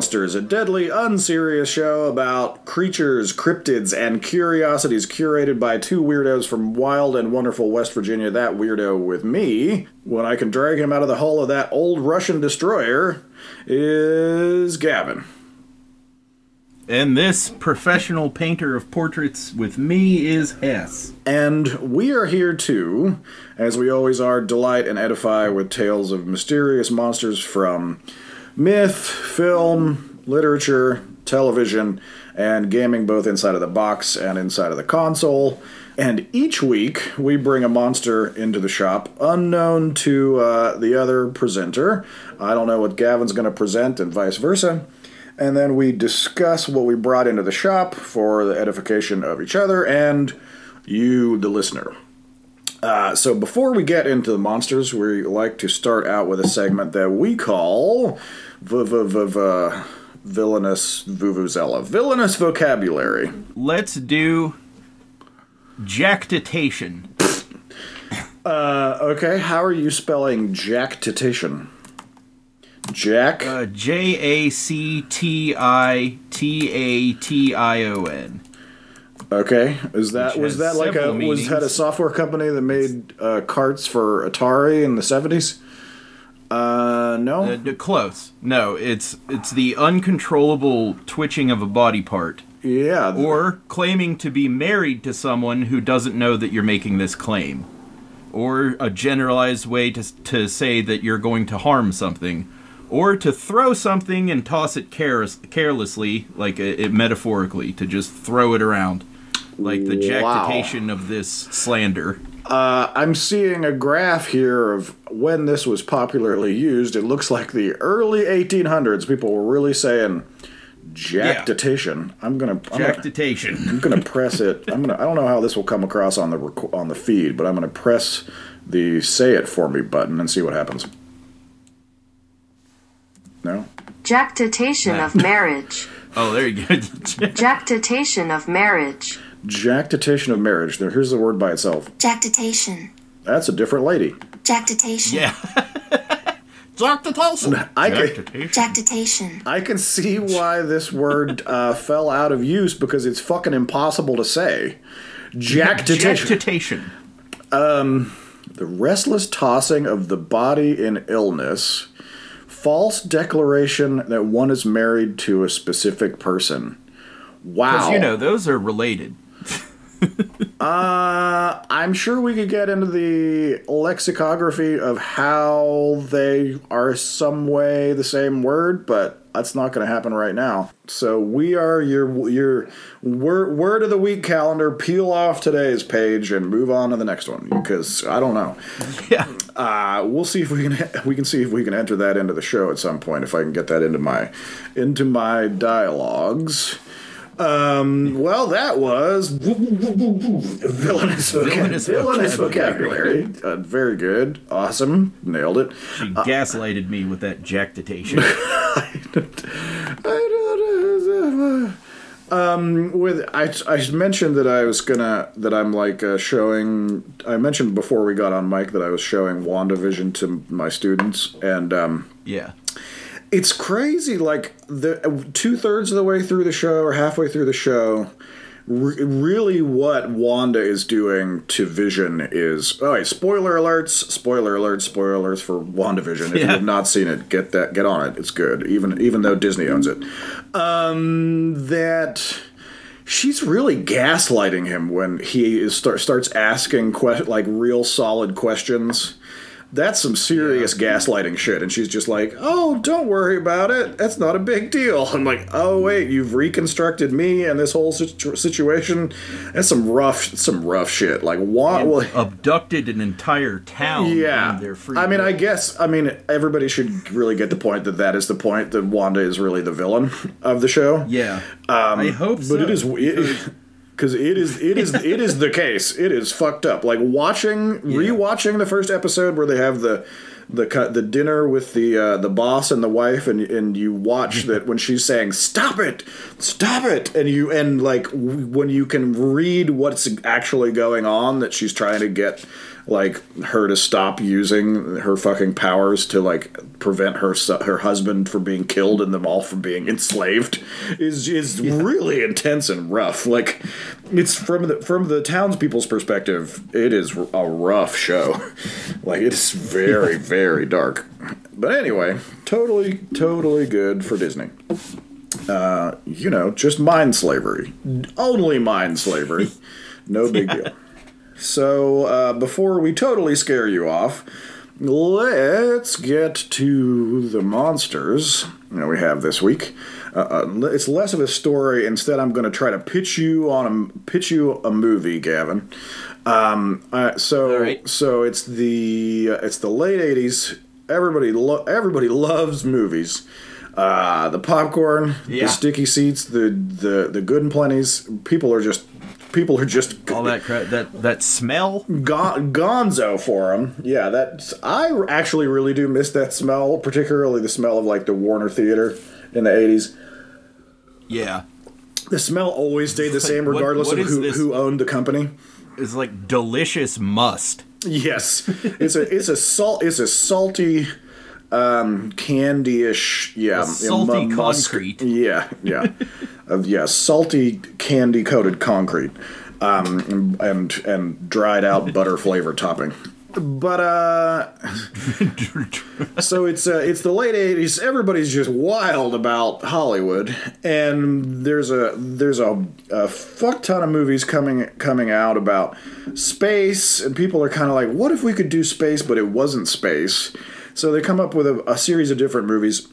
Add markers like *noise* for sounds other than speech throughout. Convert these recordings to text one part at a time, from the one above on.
Monsters, a deadly, unserious show about creatures, cryptids, and curiosities curated by two weirdos from wild and wonderful West Virginia. That weirdo with me, when I can drag him out of the hull of that old Russian destroyer, is Gavin. And this professional painter of portraits with me is Hess. And we are here to, as we always are, delight and edify with tales of mysterious monsters from myth, film, literature, television, and gaming, both inside of the box and inside of the console. And each week, we bring a monster into the shop unknown to uh, the other presenter. I don't know what Gavin's going to present, and vice versa and then we discuss what we brought into the shop for the edification of each other and you, the listener. Uh, so before we get into the monsters, we like to start out with a segment that we call v- v- v- v- villainous vuvuzela, villainous vocabulary. Let's do jactitation. Uh, okay, how are you spelling jactitation? Jack. Uh, J A C T I T A T I O N. Okay, is that Which was that like a several was that a software company that made uh, carts for Atari in the seventies? Uh, no. Uh, close. No, it's it's the uncontrollable twitching of a body part, yeah. or claiming to be married to someone who doesn't know that you're making this claim, or a generalized way to to say that you're going to harm something, or to throw something and toss it careless, carelessly, like it, it metaphorically, to just throw it around, like the Wow. jactitation of this slander. Uh, I'm seeing a graph here of when this was popularly used. It looks like the early 1800s. People were really saying jactitation. I'm gonna I'm gonna, Jactitation. I'm gonna *laughs* press it. I'm gonna. I don't know how this will come across on the rec- on the feed, but I'm gonna press the "Say It for Me" button and see what happens. No. Jactitation of *laughs* marriage. Oh, there you go. *laughs* Jactitation of marriage. Jactitation of marriage. There, here's the word by itself. Jactitation. That's a different lady. Jactitation. yeah. *laughs* Jactitation. I can, Jactitation. I can see why this word uh, fell out of use because it's fucking impossible to say. Jactitation. Jactitation. The restless tossing of the body in illness. False declaration that one is married to a specific person. Wow. Because, you know, those are related. *laughs* Uh, I'm sure we could get into the lexicography of how they are some way the same word, but that's not going to happen right now. So we are your your word, word of the week calendar. Peel off today's page and move on to the next one because I don't know. *laughs* Yeah. Uh, we'll see if we can *laughs* we can see if we can enter that into the show at some point if I can get that into my into my dialogues. Um, well, that was villainous, Villainous villainous vocabulary. Uh, very good, awesome, nailed it. She gaslighted me with that jactitation. *laughs* Um, with I, I mentioned that I was gonna that I'm like uh, showing. I mentioned before we got on mic that I was showing WandaVision to my students, and um, yeah. It's crazy. Like the two thirds of the way through the show or halfway through the show, re- really what Wanda is doing to Vision is. Oh, wait, spoiler alerts! Spoiler alerts! Spoiler alerts for WandaVision. If you have not seen it, get that. Get on it. It's good. Even even though Disney owns it. Um, that. She's really gaslighting him when he is start, starts asking que- like real solid questions. That's some serious gaslighting shit. And she's just like, oh, don't worry about it. That's not a big deal. *laughs* I'm like, oh, wait, you've reconstructed me and this whole situ- situation. That's some rough, some rough shit. Like, why? Well, Abducted an entire town. yeah. I mean, I guess, I mean, everybody should really get the point that that is the point that Wanda is really the villain of the show. Yeah. I hope so. Um, But it is because it is it is it is the case. It is fucked up. Like watching rewatching the first episode where they have the the cut the dinner with the uh, the boss and the wife, and and you watch *laughs* that when she's saying "Stop it, stop it," and you and like w- when you can read what's actually going on, that she's trying to get like her to stop using her fucking powers to like prevent her her husband from being killed and them all from being enslaved is is really intense and rough. Like it's from the from the townspeople's perspective, it is a rough show. *laughs* like it's very *laughs* very dark. But anyway, totally totally good for Disney. Uh, you know, just mind slavery. Only mind slavery. *laughs* No big deal. So, uh, before we totally scare you off, let's get to the monsters that we have this week. Uh, uh, it's less of a story. Instead, I'm going to try to pitch you on a pitch you a movie, Gavin. Um, uh, so, right. so it's the uh, it's the late '80s. Everybody, lo- everybody loves movies. Uh, the popcorn, Yeah. the sticky seats, the the the good and plenties. People are just people are just All that cra- that that smell. Gon- gonzo for them. Yeah, that's. I actually really do miss that smell, particularly the smell of like the Warner Theater in the '80s. Yeah, The smell always stayed the same, regardless what of who, this? who owned the company. it's like delicious must. Yes, it's a it's a salt it's a salty, um, candy-ish. Yeah, A salty musk- concrete. Yeah, yeah, *laughs* uh, yeah, salty candy coated concrete, um, and and dried out *laughs* butter flavor topping. But uh, *laughs* so it's uh, it's the late '80s. Everybody's just wild about Hollywood, and there's a there's a, a fuck ton of movies coming coming out about space, and people are kind of like, what if we could do space, but it wasn't space? So they come up with a, a series of different movies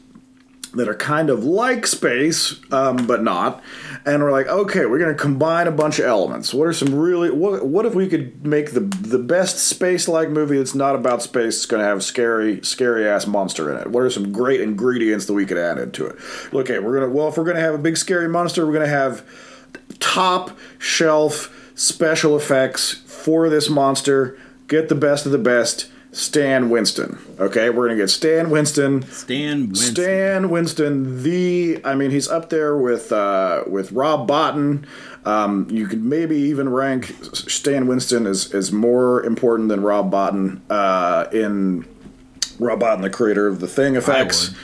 that are kind of like space, um, but not. And we're like, okay, we're going to combine a bunch of elements. What are some really? What, what if we could make the the best space-like movie that's not about space? It's going to have scary, scary ass monster in it. What are some great ingredients that we could add into it? Okay, we're gonna. Well, if we're to have a big scary monster, we're to have top shelf special effects for this monster. Get the best of the best. Stan Winston. Okay, we're gonna get Stan Winston. Stan Winston. Stan Winston, the I mean, he's up there with uh, with Rob Bottin. Um, you could maybe even rank Stan Winston as, as more important than Rob Bottin uh, in Rob Bottin, the creator of the Thing effects.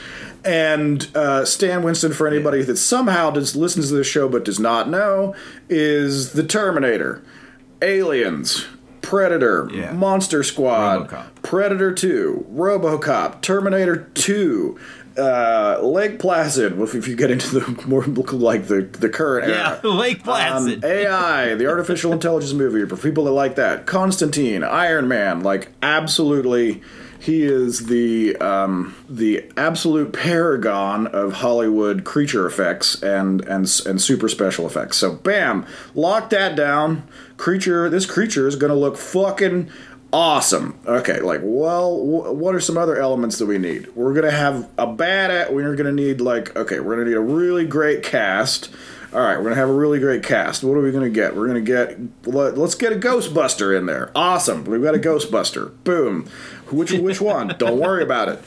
And uh, Stan Winston, for anybody that somehow does, listens to this show but does not know, is the Terminator, Aliens, Predator, Yeah. Monster Squad, RoboCop. Predator 2, RoboCop, Terminator 2, uh, Lake Placid, if if you get into the *laughs* more like the, the current Yeah, era. *laughs* Lake Placid. *laughs* Um, AI, the artificial intelligence movie for people that like that. Constantine, Iron Man, like absolutely, he is the um, the absolute paragon of Hollywood creature effects and and and super special effects. So, bam, lock that down. Creature, this creature is gonna look fucking awesome. Okay, like, well, wh- what are some other elements that we need? We're gonna have a bad. At, we're gonna need like, okay, we're gonna need a really great cast. All right, we're gonna have a really great cast. What are we gonna get? We're gonna get let, let's get a Ghostbuster in there. Awesome, we've got a Ghostbuster. Boom. Which which one? *laughs* Don't worry about it.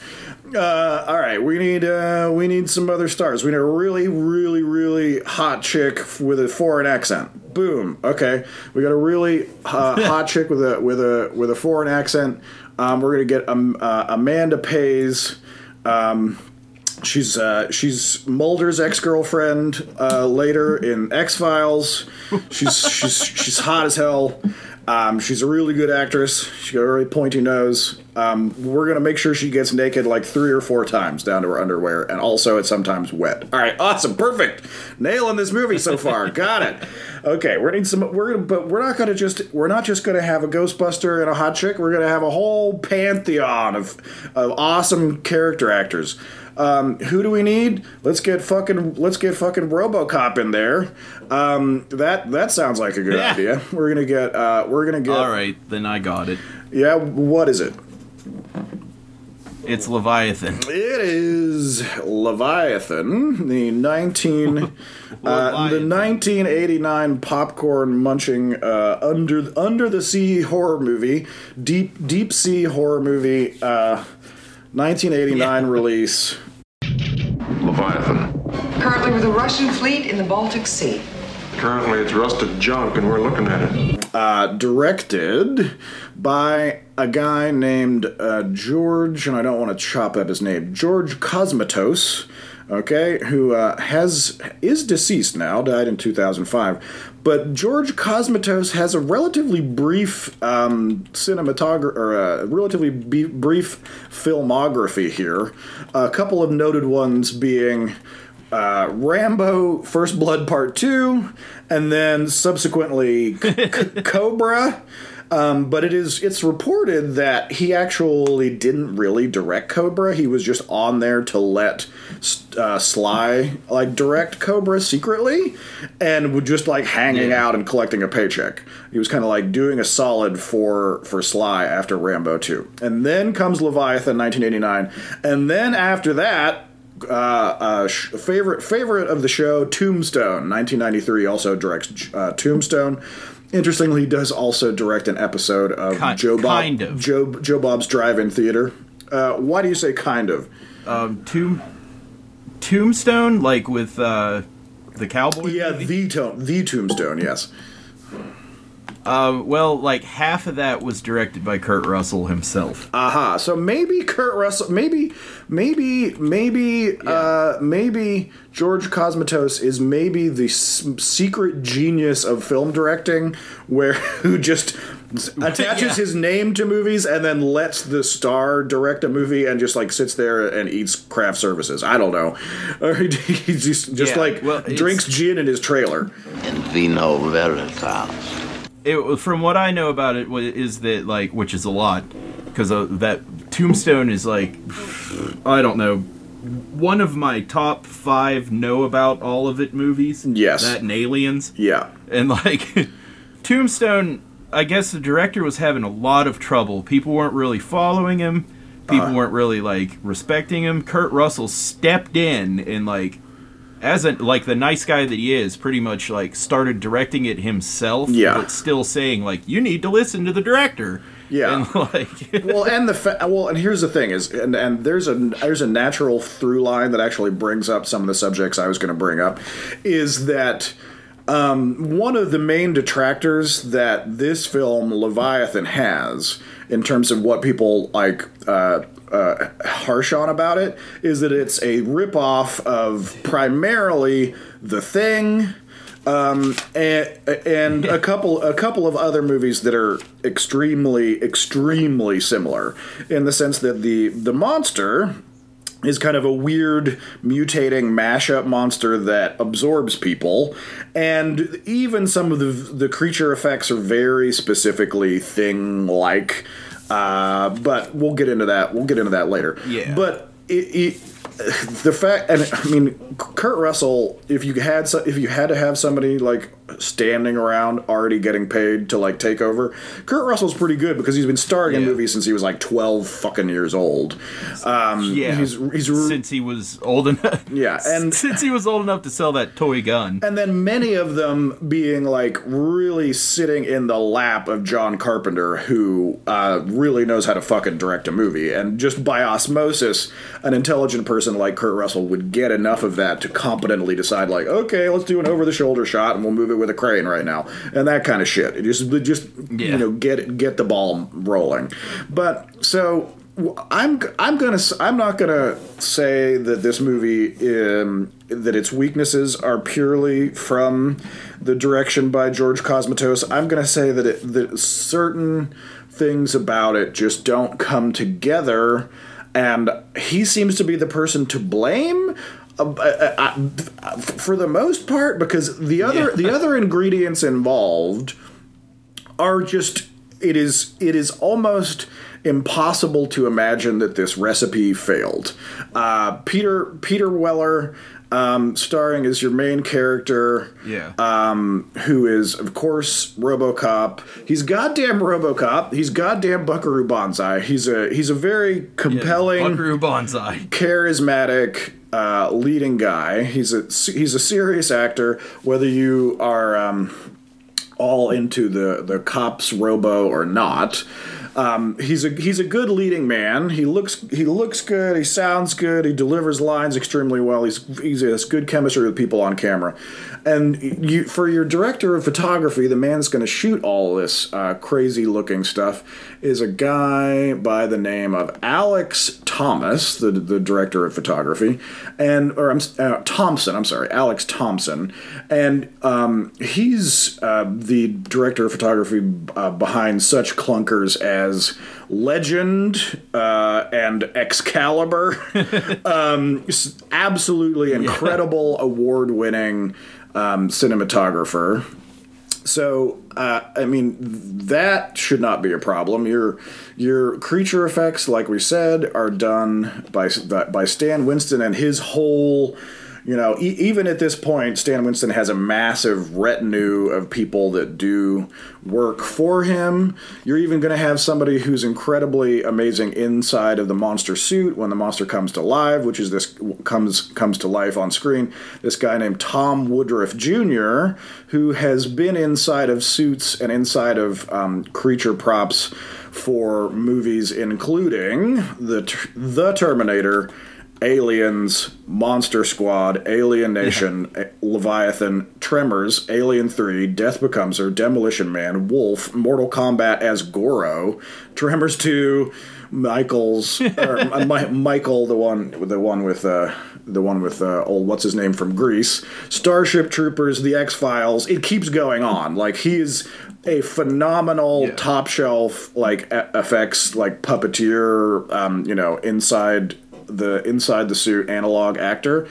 Uh, all right, we need uh, we need some other stars. We need a really really really hot chick with a foreign accent. Boom. Okay, we got a really uh, *laughs* hot chick with a with a with a foreign accent. Um, we're gonna get um, uh, Amanda Pays. Um, She's uh, she's Mulder's ex girlfriend uh, later in X Files. She's she's she's hot as hell. Um, she's a really good actress. She got a really pointy nose. Um, we're gonna make sure she gets naked like three or four times down to her underwear, and also it's sometimes wet. All right, awesome, perfect, nail nailing this movie so far. *laughs* got it. Okay, we're need some. We're but we're not gonna just. We're not just gonna have a Ghostbuster and a hot chick. We're gonna have a whole pantheon of of awesome character actors. Um, who do we need? Let's get fucking let's get fucking RoboCop in there. Um, that that sounds like a good Yeah. idea. We're gonna get uh, we're gonna get All right, then I got it. yeah. What is it? It's Leviathan. It is Leviathan, the nineteen *laughs* uh, the nineteen eighty nine popcorn munching uh, under under the sea horror movie, deep deep sea horror movie. Uh, 1989 *laughs* release. Leviathan. Currently with a Russian fleet in the Baltic Sea. Currently, it's rusted junk, and we're looking at it. uh, directed by a guy named uh, George, and I don't want to chop up his name, George Cosmatos, okay, who uh, has is deceased now, died in 2005. But George Cosmatos has a relatively brief um, cinematography, or a relatively be- brief filmography here. A couple of noted ones being uh, Rambo First Blood Part 2, and then subsequently C- C- *laughs* Cobra. Um, but it is it's reported that he actually didn't really direct Cobra. He was just on there to let uh, Sly like direct Cobra secretly, and would just like hanging Yeah. out and collecting a paycheck. He was kind of like doing a solid for for Sly after Rambo 2. And then comes Leviathan 1989, and then after that uh, uh, sh- favorite favorite of the show, Tombstone, 1993, also directs uh, Tombstone. Interestingly, he does also direct an episode of Ki- Joe Bob kind of. Joe Joe Bob's Drive-In Theater. Uh, why do you say kind of? Um, tomb, Tombstone, like with uh, the cowboy. Yeah, movie? the to- the Tombstone. Yes. Uh, well, like half of that was directed by Kurt Russell himself. Aha. So maybe Kurt Russell, maybe, maybe, maybe, uh, maybe George Cosmatos is maybe the s- secret genius of film directing, where *laughs* who just *laughs* attaches Yeah. his name to movies and then lets the star direct a movie and just like sits there and eats craft services. I don't know, *laughs* or he, he's just just Yeah, like well, drinks gin in his trailer. in vino veritas. It, from what I know about it is that like, which is a lot, because uh, that Tombstone is like, *sighs* I don't know, one of my top five know about all of it movies. Yes. that and Aliens. Yeah. And like *laughs* Tombstone, I guess the director was having a lot of trouble. People weren't really following him. People Uh. weren't really like respecting him. Kurt Russell stepped in and like as a like the nice guy that he is, pretty much like started directing it himself. Yeah. But still saying like you need to listen to the director. Yeah. And like *laughs* well, and the fa- well, and here's the thing is, and, and there's a there's a natural through line that actually brings up some of the subjects I was going to bring up, is that um, one of the main detractors that this film Leviathan has in terms of what people like uh, uh, harsh on about it is that it's a ripoff of primarily The Thing um, and and a couple a couple of other movies that are extremely extremely similar in the sense that the the monster is kind of a weird mutating mashup monster that absorbs people and even some of the the creature effects are very specifically thing like uh, but we'll get into that we'll get into that later Yeah. but it, it the fact and i mean kurt russell if you had so, if you had to have somebody like standing around already getting paid to like take over kurt russell's pretty good because he's been starring in movies since he was like 12 fucking years old um yeah, he's he's re- since he was old enough. Yeah, *laughs* and- since he was old enough to sell that toy gun. and then many of them being like really sitting in the lap of John Carpenter, who uh, really knows how to fucking direct a movie. And just by osmosis, an intelligent person like Kurt Russell would get enough of that to competently decide, like, okay, let's do an over the shoulder shot and we'll move it with a crane right now, and that kind of shit. It just, just Yeah. you know, get get the ball rolling. But so. I'm I'm gonna I'm not gonna say that this movie um, that its weaknesses are purely from the direction by George Cosmatos. I'm gonna say that it that certain things about it just don't come together, and he seems to be the person to blame. Uh, uh, uh, for the most part, because the other the other ingredients involved are just it is it is almost impossible to imagine that this recipe failed. Uh, Peter Peter Weller, um, starring as your main character, Yeah. um, who is of course RoboCop. He's goddamn RoboCop. He's goddamn Buckaroo Banzai. He's a he's a very compelling Buckaroo Banzai. charismatic uh, leading guy. He's a he's a serious actor. Whether you are um, all into the the cops robo or not, Um, he's a he's a good leading man. He looks he looks good. He sounds good. He delivers lines extremely well. He's he's has good chemistry with people on camera. And you for your director of photography, the man that's going to shoot all this uh, crazy looking stuff is a guy by the name of Alex Thomas, the the director of photography, and or I'm uh, Thompson. I'm sorry, Alex Thompson, and um, he's uh, the director of photography uh, behind such clunkers as Legend uh, and Excalibur. *laughs* um, absolutely incredible, award-winning um, cinematographer. So, uh, I mean, that should not be a problem. Your your creature effects, like we said, are done by by Stan Winston and his whole. You know, e- even at this point, Stan Winston has a massive retinue of people that do work for him. You're even going to have somebody who's incredibly amazing inside of the monster suit when the monster comes to life, which is this comes comes to life on screen. This guy named Tom Woodruff Jr., who has been inside of suits and inside of um, creature props for movies including the the Terminator. Aliens, Monster Squad, Alien Nation, Leviathan, Tremors, Alien 3, Death Becomes Her, Demolition Man, Wolf, Mortal Kombat as Goro, Tremors 2, Michael's *laughs* or Mi- Michael, the one the one with uh, the one with uh, old what's his name from Greece, Starship Troopers, The X Files. It keeps going on. Like he is a phenomenal top shelf like effects like puppeteer. Um, you know, inside the inside the suit analog actor.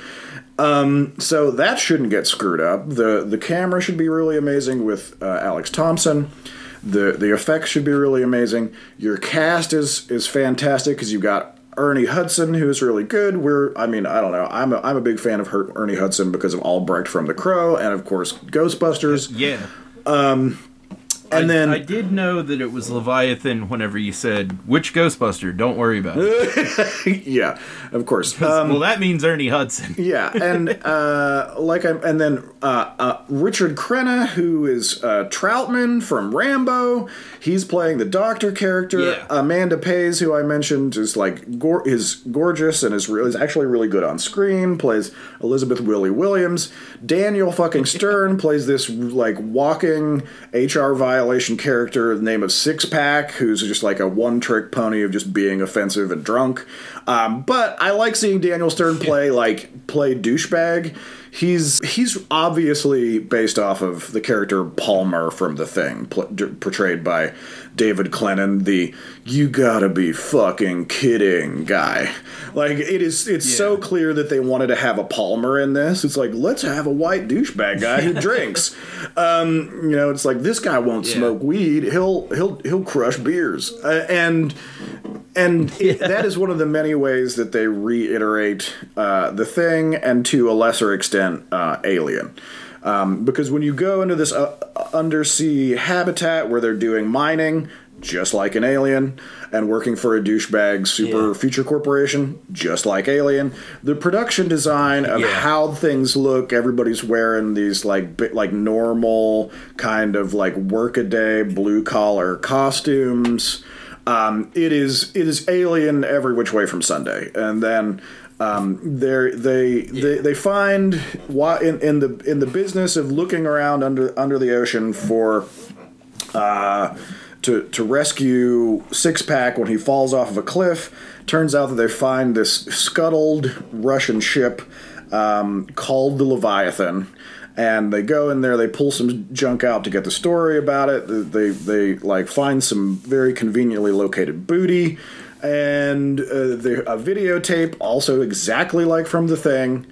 Um, so that shouldn't get screwed up. the The camera should be really amazing with uh, Alex Thompson. the The effects should be really amazing. Your cast is is fantastic because you've got Ernie Hudson, who is really good. We're, I mean, I don't know. I'm a, I'm a big fan of her, Ernie Hudson because of Albrecht from The Crow, and of course Ghostbusters. Yeah. And I, then I did know that it was Leviathan whenever you said which Ghostbuster. Don't worry about it. *laughs* yeah, of course. *laughs* Um, well, that means Ernie Hudson. *laughs* yeah, and uh, like I and then uh, uh, Richard Crenna, who is uh, Trautman from Rambo, he's playing the Doctor character. Yeah. Amanda Pays, who I mentioned, is like gor- is gorgeous and is really is actually really good on screen. Plays Elizabeth Willie Williams. Daniel fucking Stern plays this like walking HR violation character, the name of Six Pack, who's just like a one trick pony of just being offensive and drunk. Um, but I like seeing Daniel Stern play like play douchebag. He's he's obviously based off of the character Palmer from The Thing, pl- d- portrayed by David Clennon, the "you gotta be fucking kidding" guy. Like it is, it's so clear that they wanted to have a Palmer in this. It's like let's have a white douchebag guy who *laughs* drinks. Um, you know, it's like this guy won't Yeah. smoke weed. He'll he'll he'll crush beers, uh, and and *laughs* it, that is one of the many ways that they reiterate uh, the thing, and to a lesser extent, uh, Alien. Um, because when you go into this uh, undersea habitat where they're doing mining, just like an alien, and working for a douchebag super Yeah. future corporation, just like Alien, the production design of Yeah. how things look, everybody's wearing these like bi- like normal kind of like workaday blue collar costumes. Um, it is it is alien every which way from Sunday, and then um, they they they they find why in, in the in the business of looking around under under the ocean for uh, to to rescue Six Pack when he falls off of a cliff. Turns out that they find this scuttled Russian ship um, called the Leviathan. And they go in there, they pull some junk out to get the story about it. They they like find some very conveniently located booty, and uh, the, a videotape also exactly like from the thing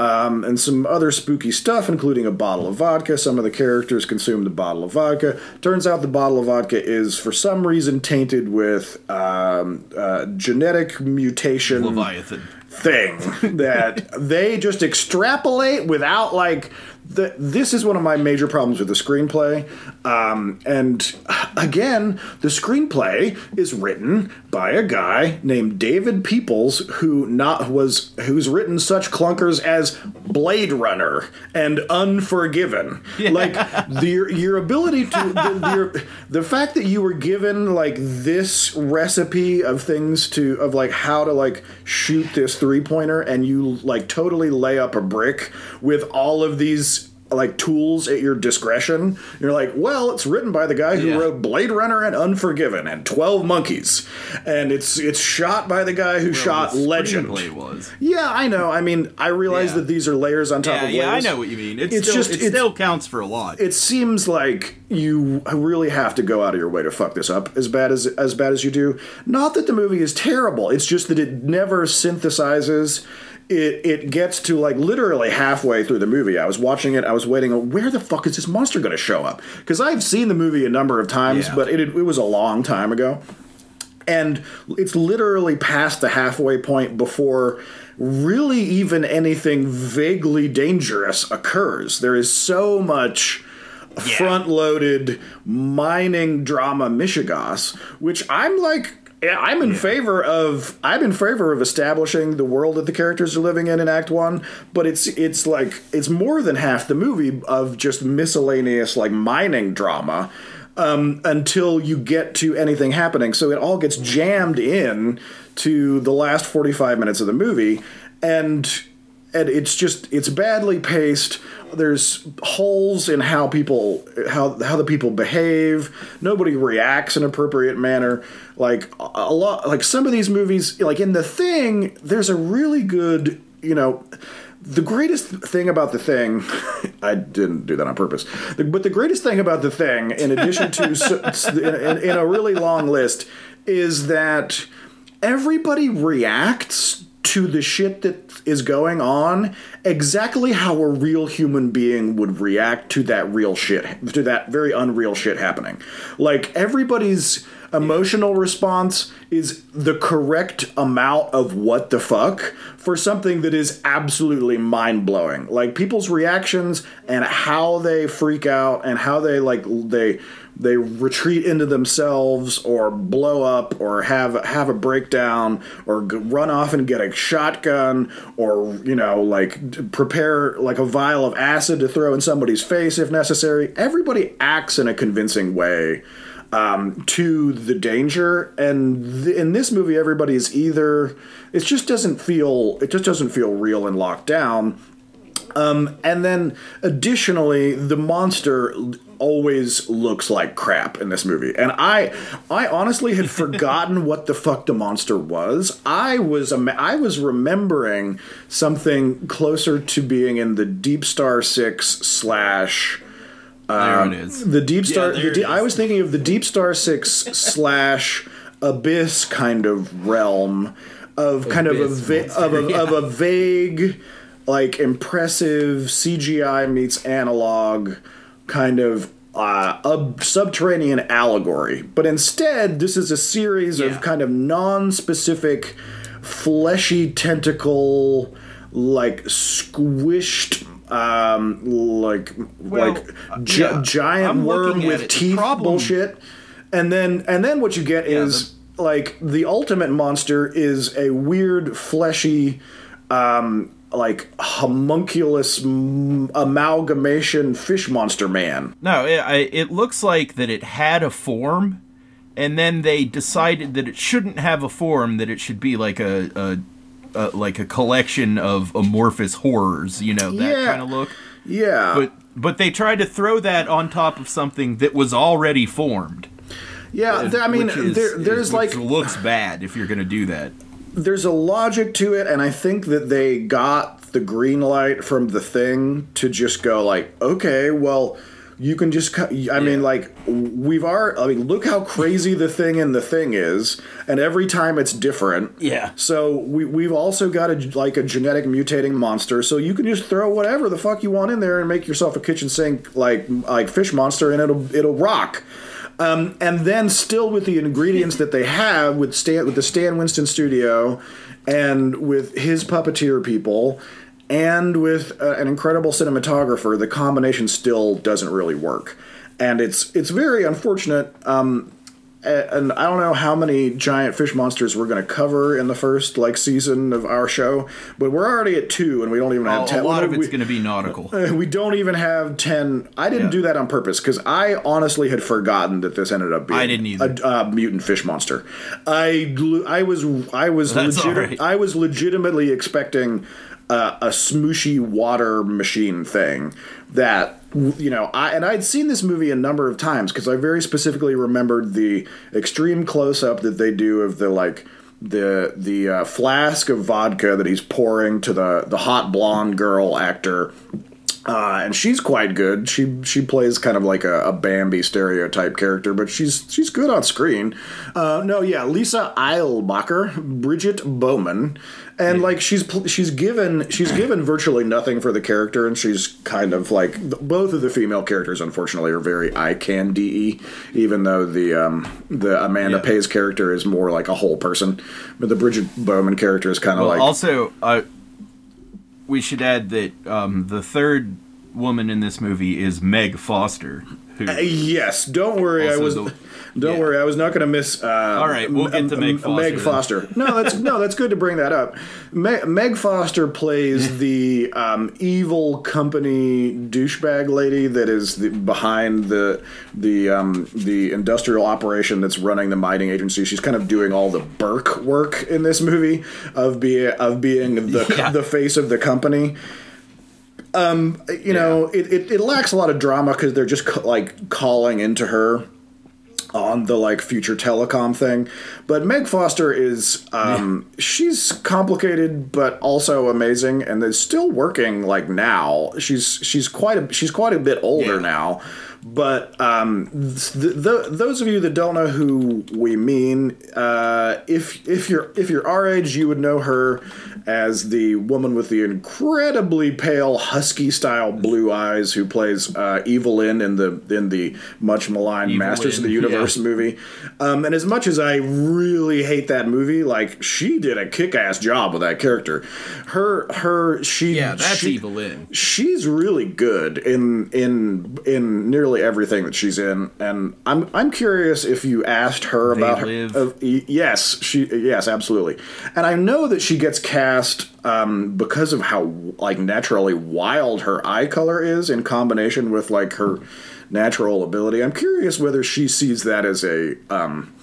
um, and some other spooky stuff, including a bottle of vodka. Some of the characters consume the bottle of vodka. Turns out the bottle of vodka is, for some reason, tainted with um, uh, genetic mutation Leviathan. thing *laughs* that they just extrapolate without like the, this is one of my major problems with the screenplay. Um, and again, the screenplay is written by a guy named David Peoples, who not was who's written such clunkers as Blade Runner and Unforgiven. Like the, your, your ability to the, your, the fact that you were given like this recipe of things to of like how to like shoot this three pointer and you like totally lay up a brick with all of these like tools at your discretion. You're like, well, it's written by the guy who Yeah. wrote Blade Runner and Unforgiven and Twelve Monkeys, and it's it's shot by the guy who shot The Legend. was. Yeah, I know. I mean, I realize Yeah. that these are layers on top Yeah, of yeah, I know what you mean. It's, It's still, just- it still counts for a lot. It seems like you really have to go out of your way to fuck this up as bad as as bad as you do. Not that the movie is terrible. It's just that it never synthesizes. It it gets to like literally halfway through the movie. I was watching it. I was waiting. Where the fuck is this monster going to show up? Because I've seen the movie a number of times, Yeah. but it it was a long time ago and it's literally past the halfway point before really even anything vaguely dangerous occurs. There is so much front loaded mining drama mishegas, which I'm like yeah, I'm in favor of I'm in favor of establishing the world that the characters are living in in Act One, but it's it's like it's more than half the movie of just miscellaneous like mining drama um, until you get to anything happening. So it all gets jammed in to the last 45 minutes of the movie, and and it's just it's badly paced. There's holes in how people how how the people behave. Nobody reacts in appropriate manner. Like a lot like some of these movies, like in The Thing, there's a really good you know the greatest thing about the thing *laughs* i didn't do that on purpose but the greatest thing about the thing in addition to s- *laughs* in, in a really long list is that everybody reacts to the shit that is going on exactly how a real human being would react to that real shit to that very unreal shit happening. Like everybody's emotional response is the correct amount of what the fuck for something that is absolutely mind-blowing. Like people's reactions and how they freak out and how they like they they retreat into themselves or blow up or have have a breakdown or run off and get a shotgun or you know like prepare like a vial of acid to throw in somebody's face if necessary. Everybody acts in a convincing way um, to the danger. And th- in this movie everybody is either it just doesn't feel it just doesn't feel real and locked down um, and then additionally, the monster always looks like crap in this movie. And I I honestly had *laughs* forgotten what the fuck the monster was. I was I was remembering something closer to being in the Deep Star 6 slash there it is. the Deep Star. there the I was thinking of the Deep Star Six slash Abyss kind of realm of kind of a va- of a, yeah. of a vague, like impressive CGI meets analog kind of. Uh, a subterranean allegory, but instead, this is a series Yeah. of kind of non-specific, fleshy tentacle, like squished, um, like Well, like uh, gi- yeah. giant I'm worm with teeth bullshit and then and then what you get is like the ultimate monster is a weird fleshy um like homunculus m- amalgamation fish monster man No, it, I, it looks like that it had a form, and then they decided that it shouldn't have a form. That it should be like a, a, a like a collection of amorphous horrors. You know that Yeah. kind of look. yeah But but they tried to throw that on top of something that was already formed. yeah th- i mean is- there, there's which like looks bad if you're gonna do that. There's a logic to it and i think that they got the green light from the thing to just go like okay well you can just cut i mean like we've are. i mean look how crazy the thing and the thing is and every time it's different Yeah. so we, we've also got a like a genetic mutating monster so you can just throw whatever the fuck you want in there and make yourself a kitchen sink like like fish monster and it'll it'll rock um, and then still with the ingredients that they have with Stan with the Stan Winston studio and with his puppeteer people and with uh, an incredible cinematographer, the combination still doesn't really work, and it's it's very unfortunate. Um, and I don't know how many giant fish monsters we're going to cover in the first like season of our show, but we're already at two, and we don't even have A, ten. a lot of it's going to be nautical. *laughs* we don't even have 10 i didn't Yeah. do that on purpose because i honestly had forgotten that this ended up being I didn't either. a, a mutant fish monster i i was i was legit- right. i was legitimately expecting uh, a smooshy water machine thing that you know i and i'd seen this movie a number of times because i very specifically remembered the extreme close-up that they do of the like the the uh, flask of vodka that he's pouring to the the hot blonde girl actor uh, and she's quite good. She she plays kind of like a, a Bambi stereotype character, but she's she's good on screen. Uh, no, yeah, Lisa Eilbacher, Bridget Bowman, and like she's pl- she's given she's given virtually nothing for the character, and she's kind of like both of the female characters, unfortunately, are very eye candy even though the um, the Amanda Yeah. Pays character is more like a whole person, but the Bridget Bowman character is kind of Well, like also, uh, we should add that um, the third woman in this movie is Meg Foster. Uh, Yes, don't worry. I was. the- *laughs* don't yeah. worry, I was not going to miss. Uh, All right, we'll get to Meg Foster Meg. Foster. No, that's no, that's good to bring that up. Meg, Meg Foster plays *laughs* the um, evil company douchebag lady that is the, behind the the um, the industrial operation that's running the mining agency. She's kind of doing all the Burke work in this movie of being of being the *laughs* Yeah. the face of the company you know, it, it, it lacks a lot of drama because they're just ca- like calling into her on the like future telecom thing. But Meg Foster is um she's complicated but also amazing and is still working like now. She's she's quite a she's quite a bit older Yeah. now. But um, th- th- those of you that don't know who we mean, uh, if if you're if you're our age, you would know her as the woman with the incredibly pale husky style blue eyes who plays uh, Evelyn in the in the much maligned Masters of the Universe yeah. movie. Um, and as much as I really hate that movie, like she did a kick ass job with that character. Her her she yeah, that's she, Evil-Lyn. she's really good in in in nearly everything that she's in and i'm i'm curious if you asked her They about her uh, yes she yes absolutely. And i know that she gets cast um, because of how like naturally wild her eye color is in combination with like her natural ability. I'm curious whether she sees that as a um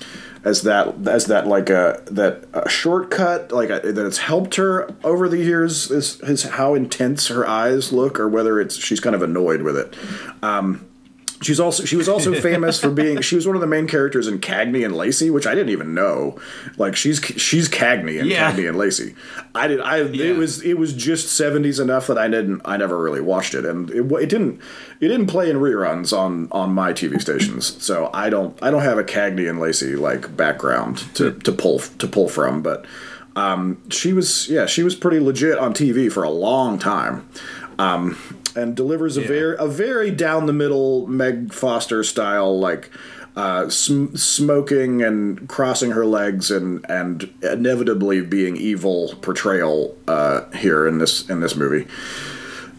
as that as that like a that a shortcut like a, that it's helped her over the years is is how intense her eyes look or whether it's she's kind of annoyed with it. Um She's also she was also famous for being she was one of the main characters in Cagney and Lacey, which I didn't even know. Like she's she's Cagney and Yeah. Cagney and Lacey. I did I Yeah. it was it was just seventies enough that I didn't I never really watched it, and it, it didn't it didn't play in reruns on on my TV stations. So I don't I don't have a Cagney and Lacey like background to to pull to pull from, but um, she was yeah she was pretty legit on TV for a long time. Um, and delivers a Yeah. very a very down the middle Meg Foster style like uh, sm- smoking and crossing her legs and and inevitably being evil portrayal uh, here in this in this movie.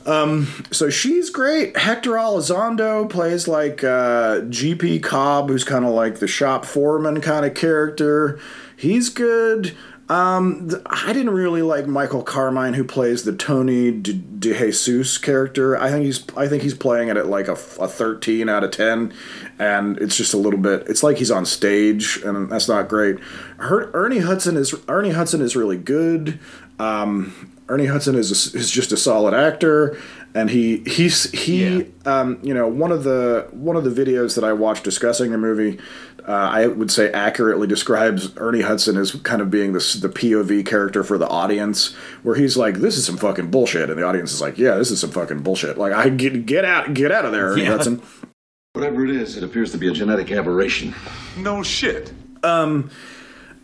Um, so she's great. Hector Elizondo plays like uh, GP Cobb, who's kind of like the shop foreman kind of character. He's good. Um, I didn't really like Michael Carmine, who plays the Tony De, De Jesus character. I think he's I think he's playing it at like a, a, thirteen out of ten, and it's just a little bit. It's like he's on stage, and that's not great. Her, Ernie Hudson is Ernie Hudson is really good. Um, Ernie Hudson is a, is just a solid actor, and he he's he Yeah. um, you know one of the one of the videos that I watched discussing the movie, uh, I would say accurately describes Ernie Hudson as kind of being this the POV character for the audience, where he's like, "This is some fucking bullshit," and the audience is like, "Yeah, this is some fucking bullshit." Like, I get get out get out of there, Ernie Yeah. Hudson. Whatever it is, it appears to be a genetic aberration. No shit. Um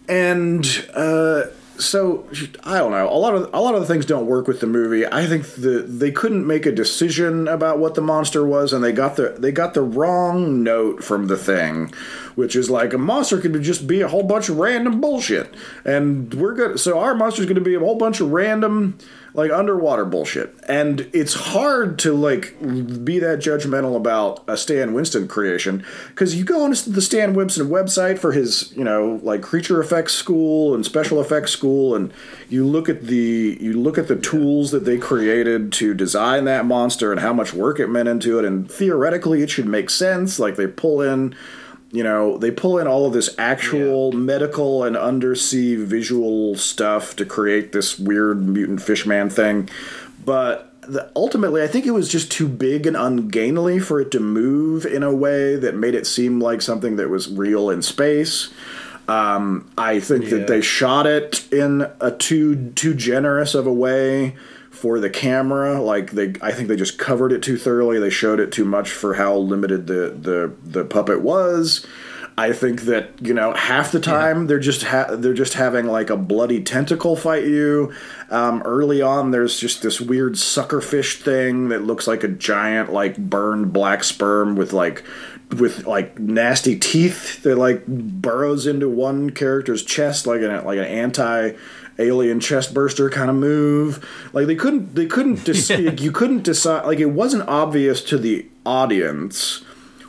and uh, so I don't know. A lot of a lot of the things don't work with the movie. I think the they couldn't make a decision about what the monster was, and they got the they got the wrong note from the thing, which is like a monster could just be a whole bunch of random bullshit, and we're good. So our monster's going to be a whole bunch of random. Like underwater bullshit. And it's hard to like be that judgmental about a Stan Winston creation because you go on the Stan Winston website for his, you know, like creature effects school and special effects school, and you look at the you look at the tools that they created to design that monster and how much work it meant into it, and theoretically it should make sense. Like they pull in you know they pull in all of this actual medical and undersea visual stuff to create this weird mutant fishman thing. But the, ultimately i think it was just too big and ungainly for it to move in a way that made it seem like something that was real in space. Um, i think that they shot it in a too too generous of a way for the camera. Like they, I think they just covered it too thoroughly. They showed it too much for how limited the the the puppet was. I think that you know half the time they're just ha- they're just having like a bloody tentacle fight you. Um, early on, there's just this weird suckerfish thing that looks like a giant like burned black sperm with like with like nasty teeth that like burrows into one character's chest like an like an anti alien chest burster kind of move. Like they couldn't they couldn't *laughs* dis- you couldn't decide like it wasn't obvious to the audience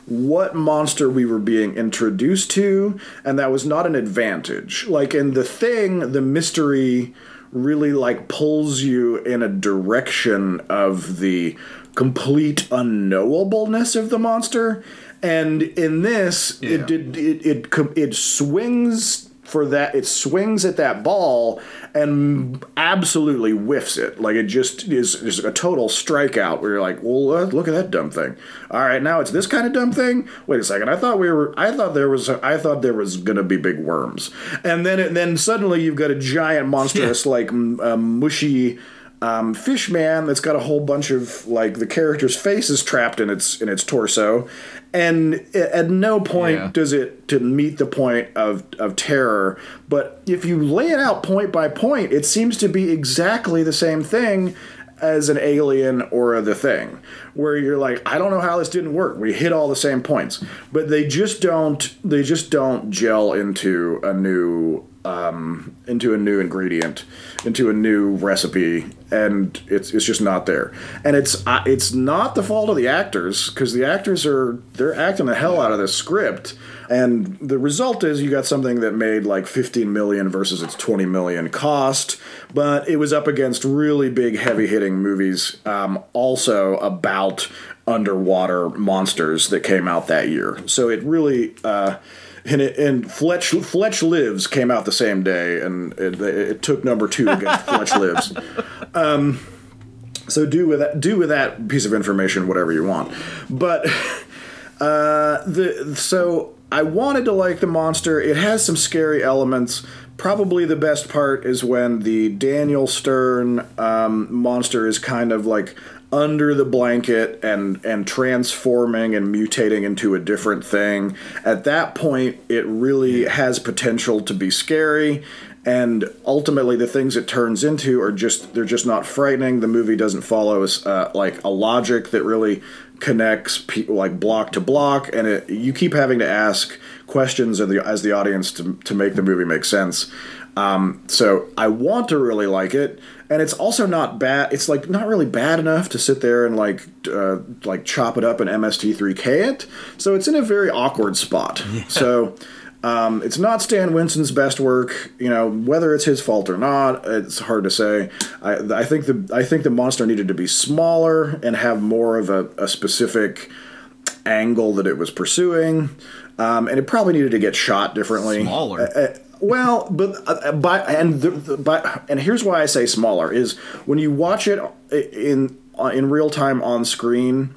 what monster we were being introduced to and that was not an advantage. Like in the thing the mystery really like pulls you in a direction of the complete unknowableness of the monster and in this Yeah. it did it, it it swings for that it swings at that ball and absolutely whiffs it. Like it just is just a total strikeout where you're like well uh, look at that dumb thing. All right now it's this kind of dumb thing? Wait a second i thought we were i thought there was i thought there was gonna be big worms. And then it, then suddenly you've got a giant monstrous like m- uh, mushy um, fish man that's got a whole bunch of like the character's face is trapped in its in its torso and at no point Yeah. does it to meet the point of of terror but if you lay it out point by point it seems to be exactly the same thing as an alien or the thing where you're like i don't know how this didn't work we hit all the same points but they just don't they just don't gel into a new um, into a new ingredient, into a new recipe, and it's it's just not there. And it's uh, it's not the fault of the actors because the actors are they're acting the hell out of this script, and the result is you got something that made like 15 million versus its 20 million cost, but it was up against really big, heavy hitting movies, um, also about underwater monsters that came out that year. So it really. Uh, and, it, and Fletch Fletch Lives came out the same day, and it, it took number two against Fletch *laughs* Lives. Um, so do with that do with that piece of information whatever you want, but *laughs* uh, the so I wanted to like the monster. It has some scary elements. Probably the best part is when the Daniel Stern um, monster is kind of like under the blanket and and transforming and mutating into a different thing. At that point, it really has potential to be scary. And ultimately, the things it turns into are just—they're just not frightening. The movie doesn't follow uh, like a logic that really connects pe- like block to block, and it, you keep having to ask questions as the, as the audience to, to make the movie make sense. Um, so I want to really like it, and it's also not bad. It's like not really bad enough to sit there and like uh, like chop it up and MST3K it. So it's in a very awkward spot. *laughs* So. Um, it's not Stan Winston's best work. You know whether it's his fault or not. It's hard to say. I, I think the I think the monster needed to be smaller and have more of a, a specific angle that it was pursuing, um, and it probably needed to get shot differently. Smaller. Uh, well, but uh, by and the, the, by and here's why I say smaller is when you watch it in uh, in real time on screen.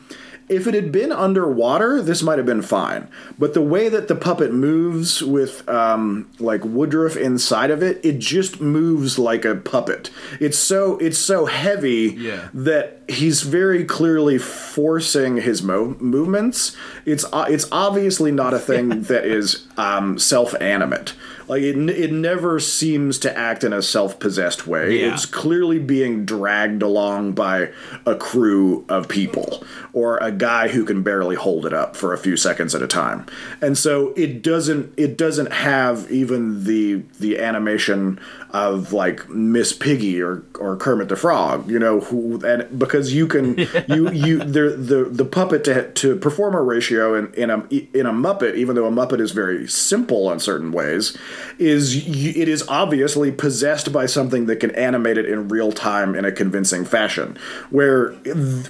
If it had been underwater, this might have been fine. But the way that the puppet moves with um, like Woodruff inside of it, it just moves like a puppet. It's so it's so heavy Yeah. that he's very clearly forcing his mo- movements. It's uh, it's obviously not a thing that is um, self animate. Like it, it never seems to act in a self possessed way. Yeah. It's clearly being dragged along by a crew of people or a guy who can barely hold it up for a few seconds at a time. And so it doesn't it doesn't have even the the animation of like Miss Piggy or or Kermit the Frog, you know, who and because you can *laughs* you you the the the puppet to to perform a ratio in in a in a Muppet, even though a Muppet is very simple in certain ways, is y- it is obviously possessed by something that can animate it in real time in a convincing fashion. Where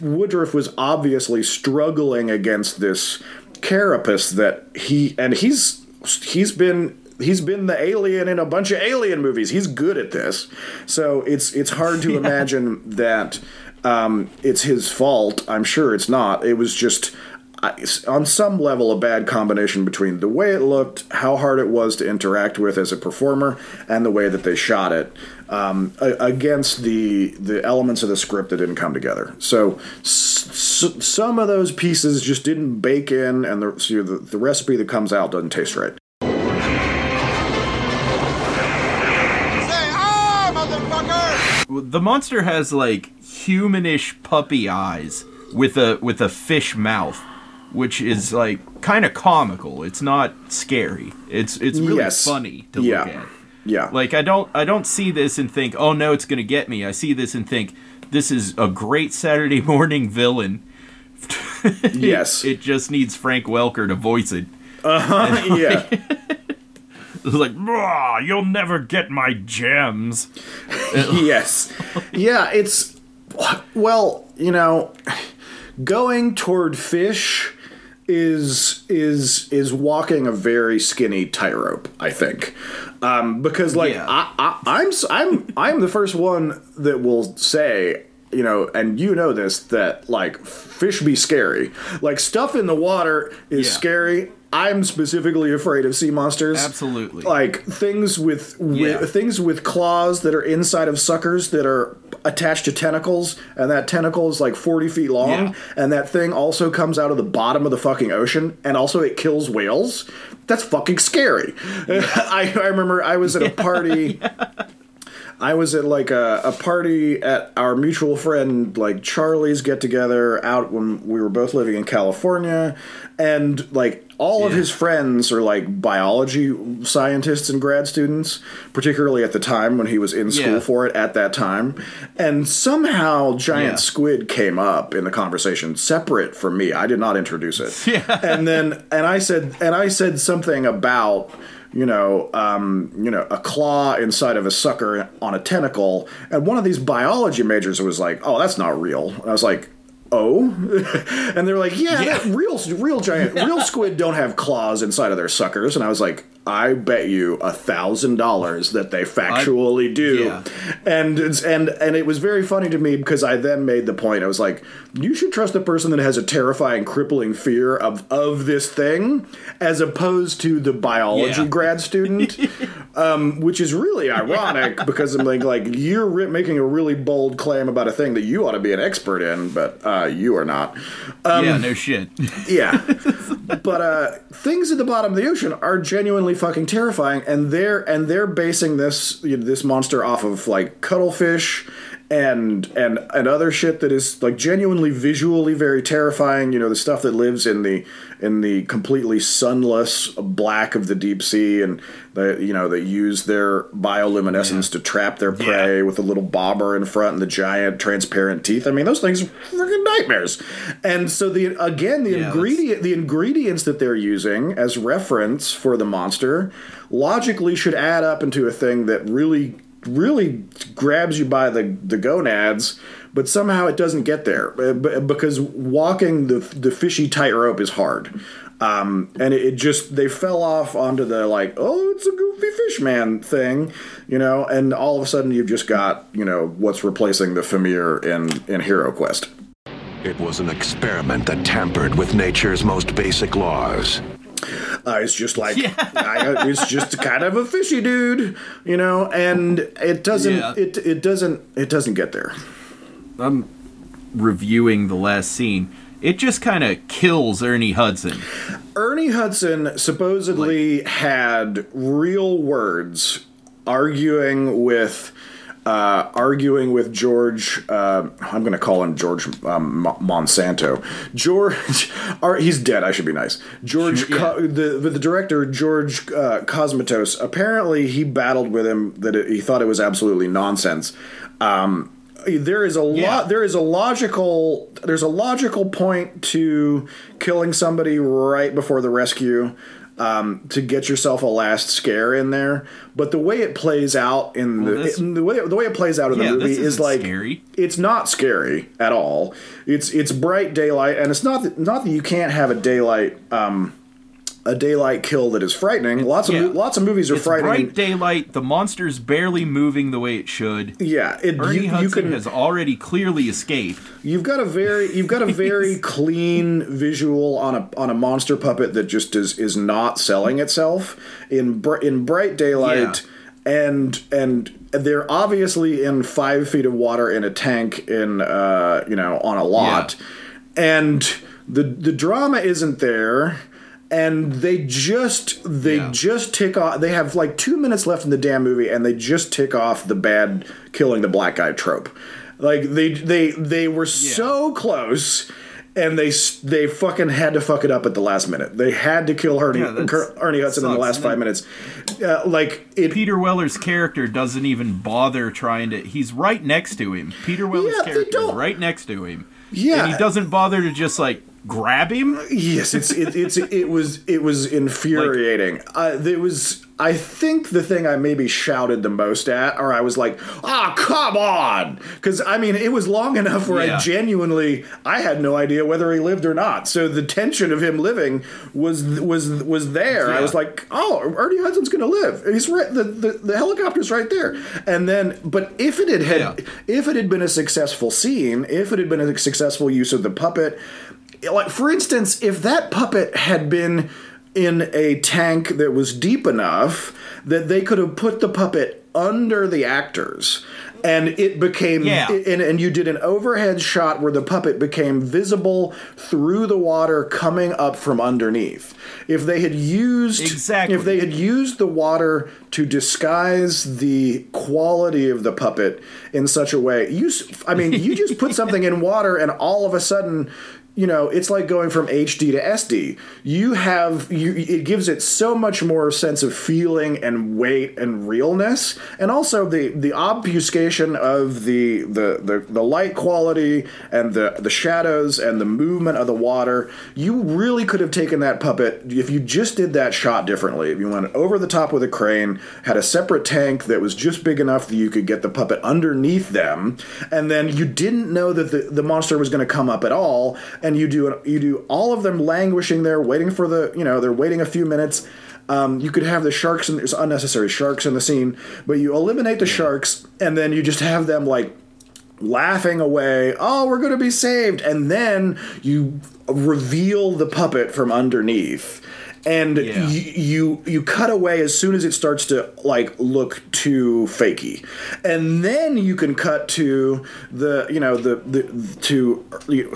Woodruff was obviously struggling against this carapace that he and he's he's been he's been the alien in a bunch of alien movies. He's good at this. So it's it's hard to *laughs* imagine that um, it's his fault. I'm sure it's not. It was just on some level a bad combination between the way it looked, how hard it was to interact with as a performer, and the way that they shot it um, against the the elements of the script that didn't come together. So s- s- some of those pieces just didn't bake in, and the, so the the recipe that comes out doesn't taste right. The monster has like humanish puppy eyes with a with a fish mouth, which is like kind of comical. It's not scary. It's it's really Yes. funny to Yeah. look at. Yeah. Like I don't I don't see this and think, "Oh no, it's going to get me." I see this and think, "This is a great Saturday *laughs* morning villain." *laughs* yes. It just needs Frank Welker to voice it. Uh-huh. Like, *laughs* yeah. It's like, "You'll never get my gems." *laughs* yes. Yeah, it's well, you know, going toward fish is is is walking a very skinny tightrope, I think. Um, because like Yeah. I, I I'm I'm I'm the first one that will say you know, and you know this that like fish be scary. Like stuff in the water is Yeah. scary. I'm specifically afraid of sea monsters. Absolutely. Like things with, with Yeah. things with claws that are inside of suckers that are attached to tentacles, and that tentacle is like 40 feet long, Yeah. and that thing also comes out of the bottom of the fucking ocean, and also it kills whales. That's fucking scary. *laughs* I, I remember I was at a party. *laughs* I was at like a, a party at our mutual friend like Charlie's get together out when we were both living in California and like all of his friends are like biology scientists and grad students particularly at the time when he was in school Yeah. for it at that time and somehow giant Yeah. squid came up in the conversation separate from me I did not introduce it yeah. and then and I said and I said something about you know, um, you know, a claw inside of a sucker on a tentacle, and one of these biology majors was like, "Oh, that's not real." And I was like, "Oh," *laughs* and they're like, "Yeah, that real, real giant, real *laughs* squid don't have claws inside of their suckers." And I was like, "I bet you a thousand dollars that they factually do." yeah. And it's, and and it was very funny to me because I then made the point. I was like, "You should trust the person that has a terrifying, crippling fear of of this thing, as opposed to the biology Yeah. grad student." *laughs* um, which is really ironic *laughs* because I'm like, like you're re- making a really bold claim about a thing that you ought to be an expert in, but uh, you are not. yeah, no shit. *laughs* Yeah. but uh, things at the bottom of the ocean are genuinely fucking terrifying, and they're and they're basing this you know, this monster off of like cuttlefish and and and other shit that is like genuinely visually very terrifying. You know, the stuff that lives in the in the completely sunless black of the deep sea, and the you know they use their bioluminescence to trap their prey with a little bobber in front and the giant transparent teeth. I mean, those things are freaking nightmares. And so the again the Yeah, that's- ingredient the ingredients that they're using as reference for the monster logically should add up into a thing that really really grabs you by the the gonads but somehow it doesn't get there uh, because walking the the fishy tightrope is hard um, and it, just they fell off onto the like oh it's a goofy fish man thing you know and all of a sudden you've just got you know what's replacing the Fimir in in Hero Quest It was an experiment that tampered with nature's most basic laws. *laughs* Uh, it's just like I, it's just kind of a fishy dude, you know, and it doesn't Yeah. it it doesn't it doesn't get there. I'm reviewing the last scene, it just kind of kills Ernie Hudson. Ernie Hudson supposedly had real words arguing with uh, arguing with George. Uh, I'm going to call him George um, Monsanto. George, *laughs* he's dead. I should be nice. George, yeah. Co- the the director George uh, Cosmatos. Apparently, he battled with him that it, he thought it was absolutely nonsense. Um, there is a Yeah. lot. There is a logical. There's a logical point to killing somebody right before the rescue um, to get yourself a last scare in there. But the way it plays out in Well, the this- in the way the way it plays out in Yeah, the movie is like scary. it's not scary at all. It's it's bright daylight, and it's not that, not that you can't have a daylight um, a daylight kill that is frightening. Lots of yeah. mo- lots of movies are It's frightening. bright daylight. The monster's barely moving the way it should. yeah, it, Ernie you, you Hudson can has already clearly escaped. You've got a very you've got a very *laughs* clean visual on a on a monster puppet that just is is not selling itself in br- in bright daylight and and they're obviously in five feet of water in a tank in uh you know on a lot and the the drama isn't there and they just they Yeah. just tick off they have like two minutes left in the damn movie and they just tick off the bad killing the black guy trope like they they they were so close and they they fucking had to fuck it up at the last minute they had to kill ernie, Yeah, ernie hudson in the last five minutes uh, like it Peter Weller's character doesn't even bother trying to. He's right next to him. Peter Weller's Yeah, character is right next to him. Yeah. and he doesn't bother to just like grab him. Yes, it's it, it's it was it was infuriating. uh, there was I think the thing I maybe shouted the most at, or I was like, "Ah, come on!" Because I mean, it was long enough where I genuinely I had no idea whether he lived or not. So the tension of him living was was was there. I was like, "Oh, Ernie Hudson's going to live. He's right. The, the the helicopter's right there." And then, but if it had had Yeah. if it had been a successful scene, if it had been a successful use of the puppet, like for instance, if that puppet had been in a tank that was deep enough that they could have put the puppet under the actors and it became Yeah. and, and you did an overhead shot where the puppet became visible through the water coming up from underneath if they had used Exactly. if they had used the water to disguise the quality of the puppet in such a way you i mean you just put something in water and all of a sudden you know it's like going from hd to sd you have you it gives it so much more sense of feeling and weight and realness. And also the the obfuscation of the the the, the light quality and the the shadows and the movement of the water. You really could have taken that puppet if you just did that shot differently. If you went over the top with a crane had a separate tank that was just big enough that you could get the puppet underneath them and then you didn't know that the, the monster was going to come up at all and you do you do all of them languishing there waiting for the you know they're waiting a few minutes. Um, you could have the sharks and there's unnecessary sharks in the scene but you eliminate the sharks and then you just have them like laughing away oh we're going to be saved and then you reveal the puppet from underneath and Yeah. you, you you cut away as soon as it starts to like look too fakey and then you can cut to the you know the, the to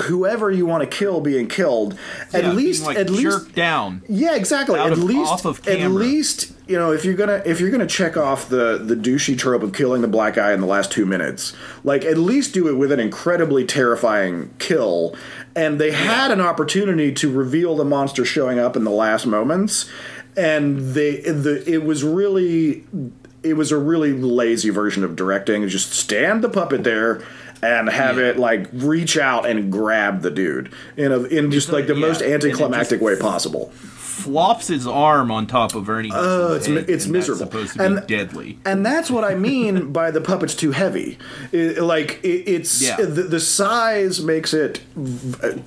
whoever you want to kill being killed at Yeah, least like, at least down. yeah, exactly. Out at of- least, at least, you know, if you're gonna if you're gonna check off the the douchey trope of killing the black guy in the last two minutes, like at least do it with an incredibly terrifying kill. And they had an opportunity to reveal the monster showing up in the last moments, and they the it was really it was a really lazy version of directing. Just stand the puppet there. And have it like reach out and grab the dude in a in just like the yeah, most anticlimactic way possible. Flops his arm on top of Ernie. Oh, it's head, it's miserable. supposed to And- be deadly. And that's what I mean *laughs* by the puppet's too heavy. It- like it, it's Yeah. the, the size makes it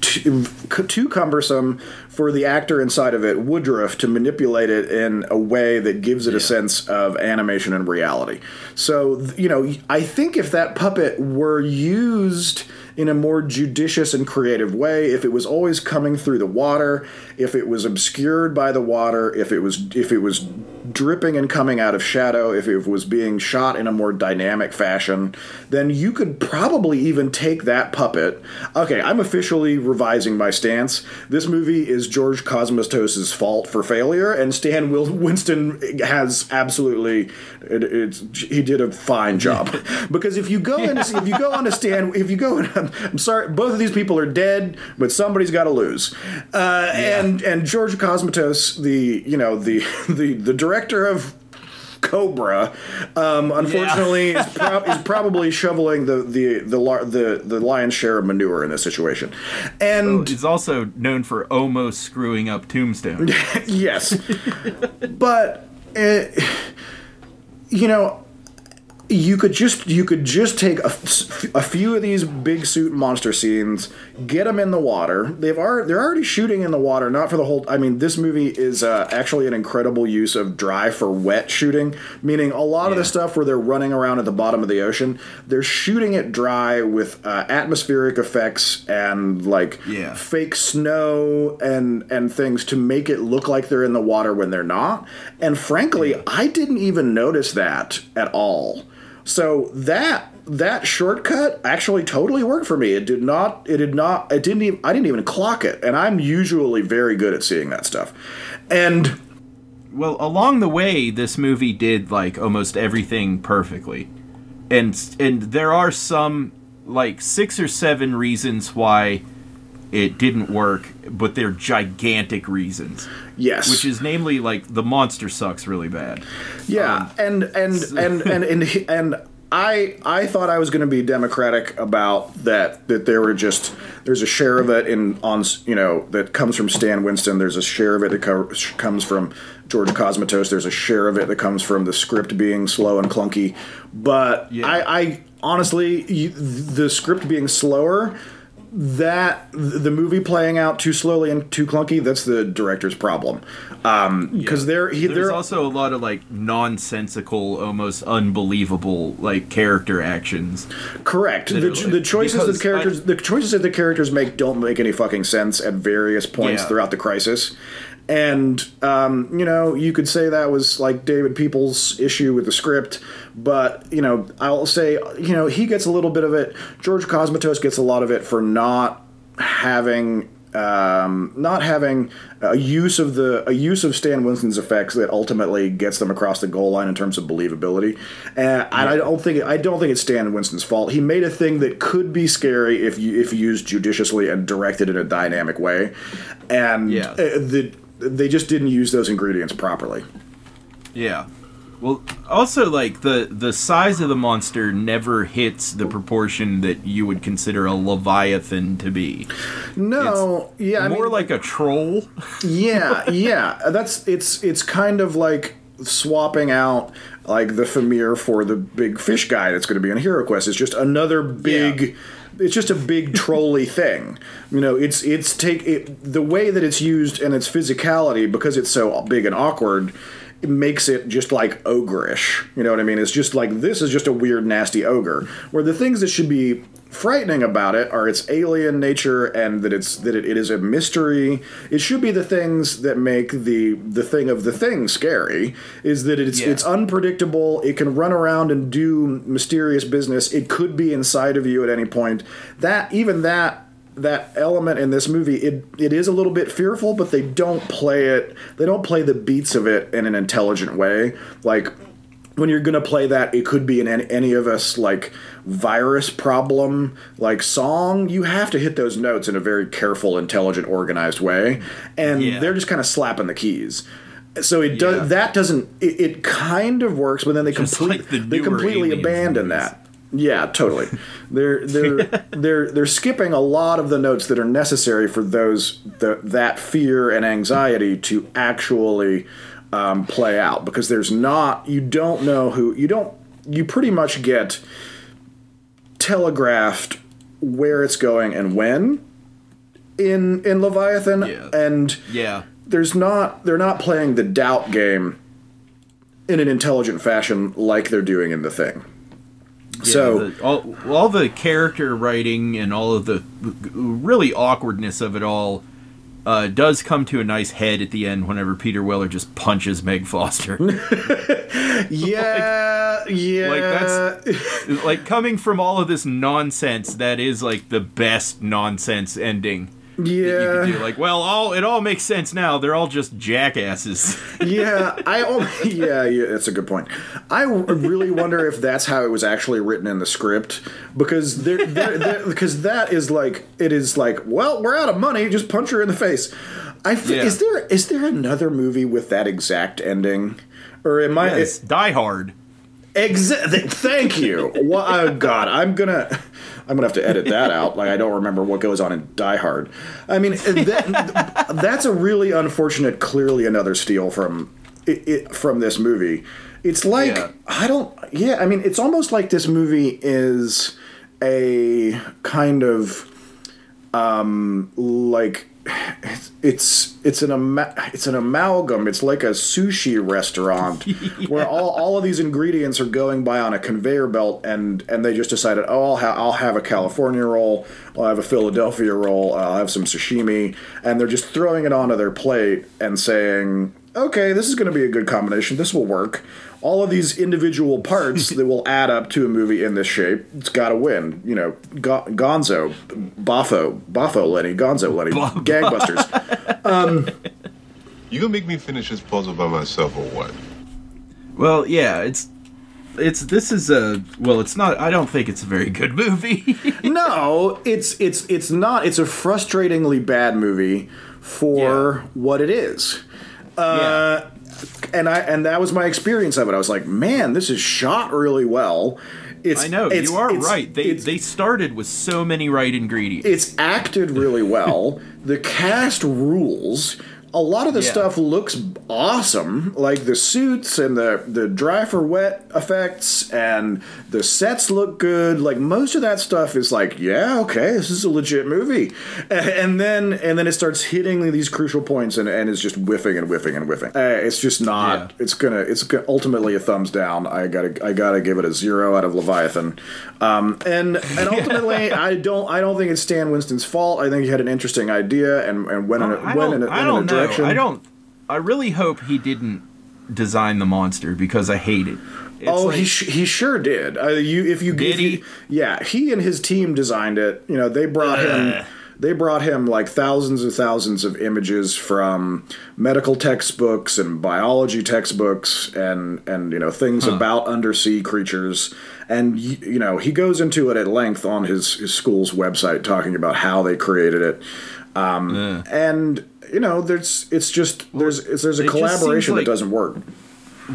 too, too cumbersome for the actor inside of it, Woodruff, to manipulate it in a way that gives it a sense of animation and reality. So you know, I think if that puppet were used in a more judicious and creative way. If it was always coming through the water if it was obscured by the water if it was if it was dripping and coming out of shadow, if it was being shot in a more dynamic fashion, then you could probably even take that puppet. Okay, I'm officially revising my stance. This movie is George Cosmatos' fault for failure, and Stan Wil- *laughs* Winston has absolutely it, it's he did a fine job *laughs* *laughs* because if you go in if you go on a Stan if you go in, I'm sorry both of these people are dead but somebody's got to lose uh, and and George Cosmatos the you know the the the director of Cobra, um, unfortunately, is, pro- is probably shoveling the the the, lar- the the lion's share of manure in this situation, and He's also known for almost screwing up Tombstone. *laughs* yes, but uh, you know, you could just you could just take a, a few of these big suit monster scenes, get them in the water. They've already they're already shooting in the water, not for the whole. I mean, this movie is uh, actually an incredible use of dry for wet shooting, meaning a lot of the stuff where they're running around at the bottom of the ocean, they're shooting it dry with uh, atmospheric effects and like Yeah. fake snow and and things to make it look like they're in the water when they're not. And frankly, I didn't even notice that at all. So that that shortcut actually totally worked for me. It did not. It did not. It didn't even. I didn't even clock it. And I'm usually very good at seeing that stuff. And well, along the way, this movie did like almost everything perfectly, and and there are some like six or seven reasons why it didn't work, but they're gigantic reasons. yes, Which is namely like the monster sucks really bad. Yeah, um, *laughs* and and, and and and he- and I I thought I was going to be democratic about that. That there were just there's a share of it in on you know that comes from Stan Winston. There's a share of it that co- comes from George Cosmatos. There's a share of it that comes from the script being slow and clunky. But Yeah. I, I honestly you, the script being slower that the movie playing out too slowly and too clunky that's the director's problem um because they're he, There's also a lot of like nonsensical, almost unbelievable like character actions. Correct. The, Literally. the choices that Because characters I- the choices that the characters make don't make any fucking sense at various points Yeah. throughout the crisis. And um, you know, you could say that was like David Peoples' issue with the script, but you know, I'll say you know he gets a little bit of it. George Cosmatos gets a lot of it for not having um, not having a use of the a use of Stan Winston's effects that ultimately gets them across the goal line in terms of believability. And I don't think I don't think it's Stan Winston's fault. He made a thing that could be scary if you if used judiciously and directed in a dynamic way, and Yeah. uh, the, they just didn't use those ingredients properly. Yeah. Well, also like the the size of the monster never hits the proportion that you would consider a leviathan to be. No, yeah, I More mean, like a troll. yeah, *laughs* yeah. That's it's it's kind of like swapping out like the Fimir for the big fish guy that's going to be on Hero Quest. It's just another big. It's just a big trolley thing, you know. It's it's take it, the way that it's used and its physicality because it's so big and awkward. It makes it just like ogreish. You know what I mean? It's just like this is just a weird, nasty ogre. Where the things that should be frightening about it are its alien nature and that it's that it, it is a mystery. It should be the things that make the the thing of the thing scary. Is that it's Yeah. it's unpredictable. It can run around and do mysterious business. It could be inside of you at any point. That even that that element in this movie it it is a little bit fearful but they don't play it they don't play the beats of it in an intelligent way like when you're gonna play that, it could be in any, any of us like virus problem, like song. You have to hit those notes in a very careful, intelligent, organized way, and Yeah. they're just kind of slapping the keys. So it does Yeah. that doesn't it, it kind of works, but then they Just complete like the they completely abandon movies. that. Yeah, totally. they're they're *laughs* they're they're skipping a lot of the notes that are necessary for those the, that fear and anxiety to actually um, play out because there's not you don't know who you don't you pretty much get telegraphed where it's going and when in in Leviathan Yeah. and Yeah. there's not they're not playing the doubt game in an intelligent fashion like they're doing in the thing. so the, all, all the character writing and all of the really awkwardness of it all uh, does come to a nice head at the end whenever Peter Weller just punches Meg Foster. Yeah, *laughs* *laughs* yeah. like that's like coming from all of this nonsense. That is like the best nonsense ending. Yeah. Like, well, all it all makes sense now. They're all just jackasses. *laughs* yeah, I al- *laughs* yeah, yeah, that's a good point. I really wonder if that's how it was actually written in the script because there, because *laughs* that is like it is like well, we're out of money, just punch her in the face. I f- Yeah. is there is there another movie with that exact ending, or am I? Yes, Die Hard. Exa- th- thank you. Wha- oh God, I'm gonna, I'm gonna have to edit that out. Like I don't remember what goes on in Die Hard. I mean, that, that's a really unfortunate. Clearly, another steal from it, it, from this movie. It's like Yeah. I don't. Yeah, I mean, it's almost like this movie is a kind of um like it's it's it's an ama- it's an amalgam. It's like a sushi restaurant *laughs* where all, all of these ingredients are going by on a conveyor belt, and and they just decided, oh, I'll have I'll have a California roll, I'll have a Philadelphia roll, I'll have some sashimi, and they're just throwing it onto their plate and saying, okay, this is going to be a good combination. This will work. All of these individual parts *laughs* that will add up to a movie in this shape, it's got to win. You know, Go- Gonzo, Boffo, Boffo Lenny, Gonzo Lenny, gangbusters. *laughs* You gonna make me finish this puzzle by myself or what? Well, yeah, it's it's this is a well, it's not. I don't think it's a very good movie. *laughs* no, it's it's it's not. It's a frustratingly bad movie for Yeah. what it is. Uh, and I and that was my experience of it. I was like, man, this is shot really well. It's I know you are right. They they started with so many right ingredients. it's acted really well. the cast rules. A lot of the Yeah. stuff looks awesome, like the suits and the the dry for wet effects, and the sets look good. Like most of that stuff is like, yeah, okay, this is a legit movie. And then and then it starts hitting these crucial points, and, and it's just whiffing and whiffing and whiffing. Uh, it's just not. Yeah. It's gonna. It's go- ultimately a thumbs down. I gotta. I gotta give it a zero out of Leviathan. Um, and and ultimately, *laughs* I don't. I don't think it's Stan Winston's fault. I think he had an interesting idea and, and went in a, went in a, in a know. Direction. I don't. I really hope he didn't design the monster because I hate it. It's oh, like- he sh- he sure did. Uh, you if you Did if you- he? yeah, he and his team designed it. You know, they brought him. They brought him like thousands and thousands of images from medical textbooks and biology textbooks and and you know things about undersea creatures. And you know he goes into it at length on his, his school's website, talking about how they created it. Um, And you know, there's it's just there's it's, there's a it collaboration like- that doesn't work.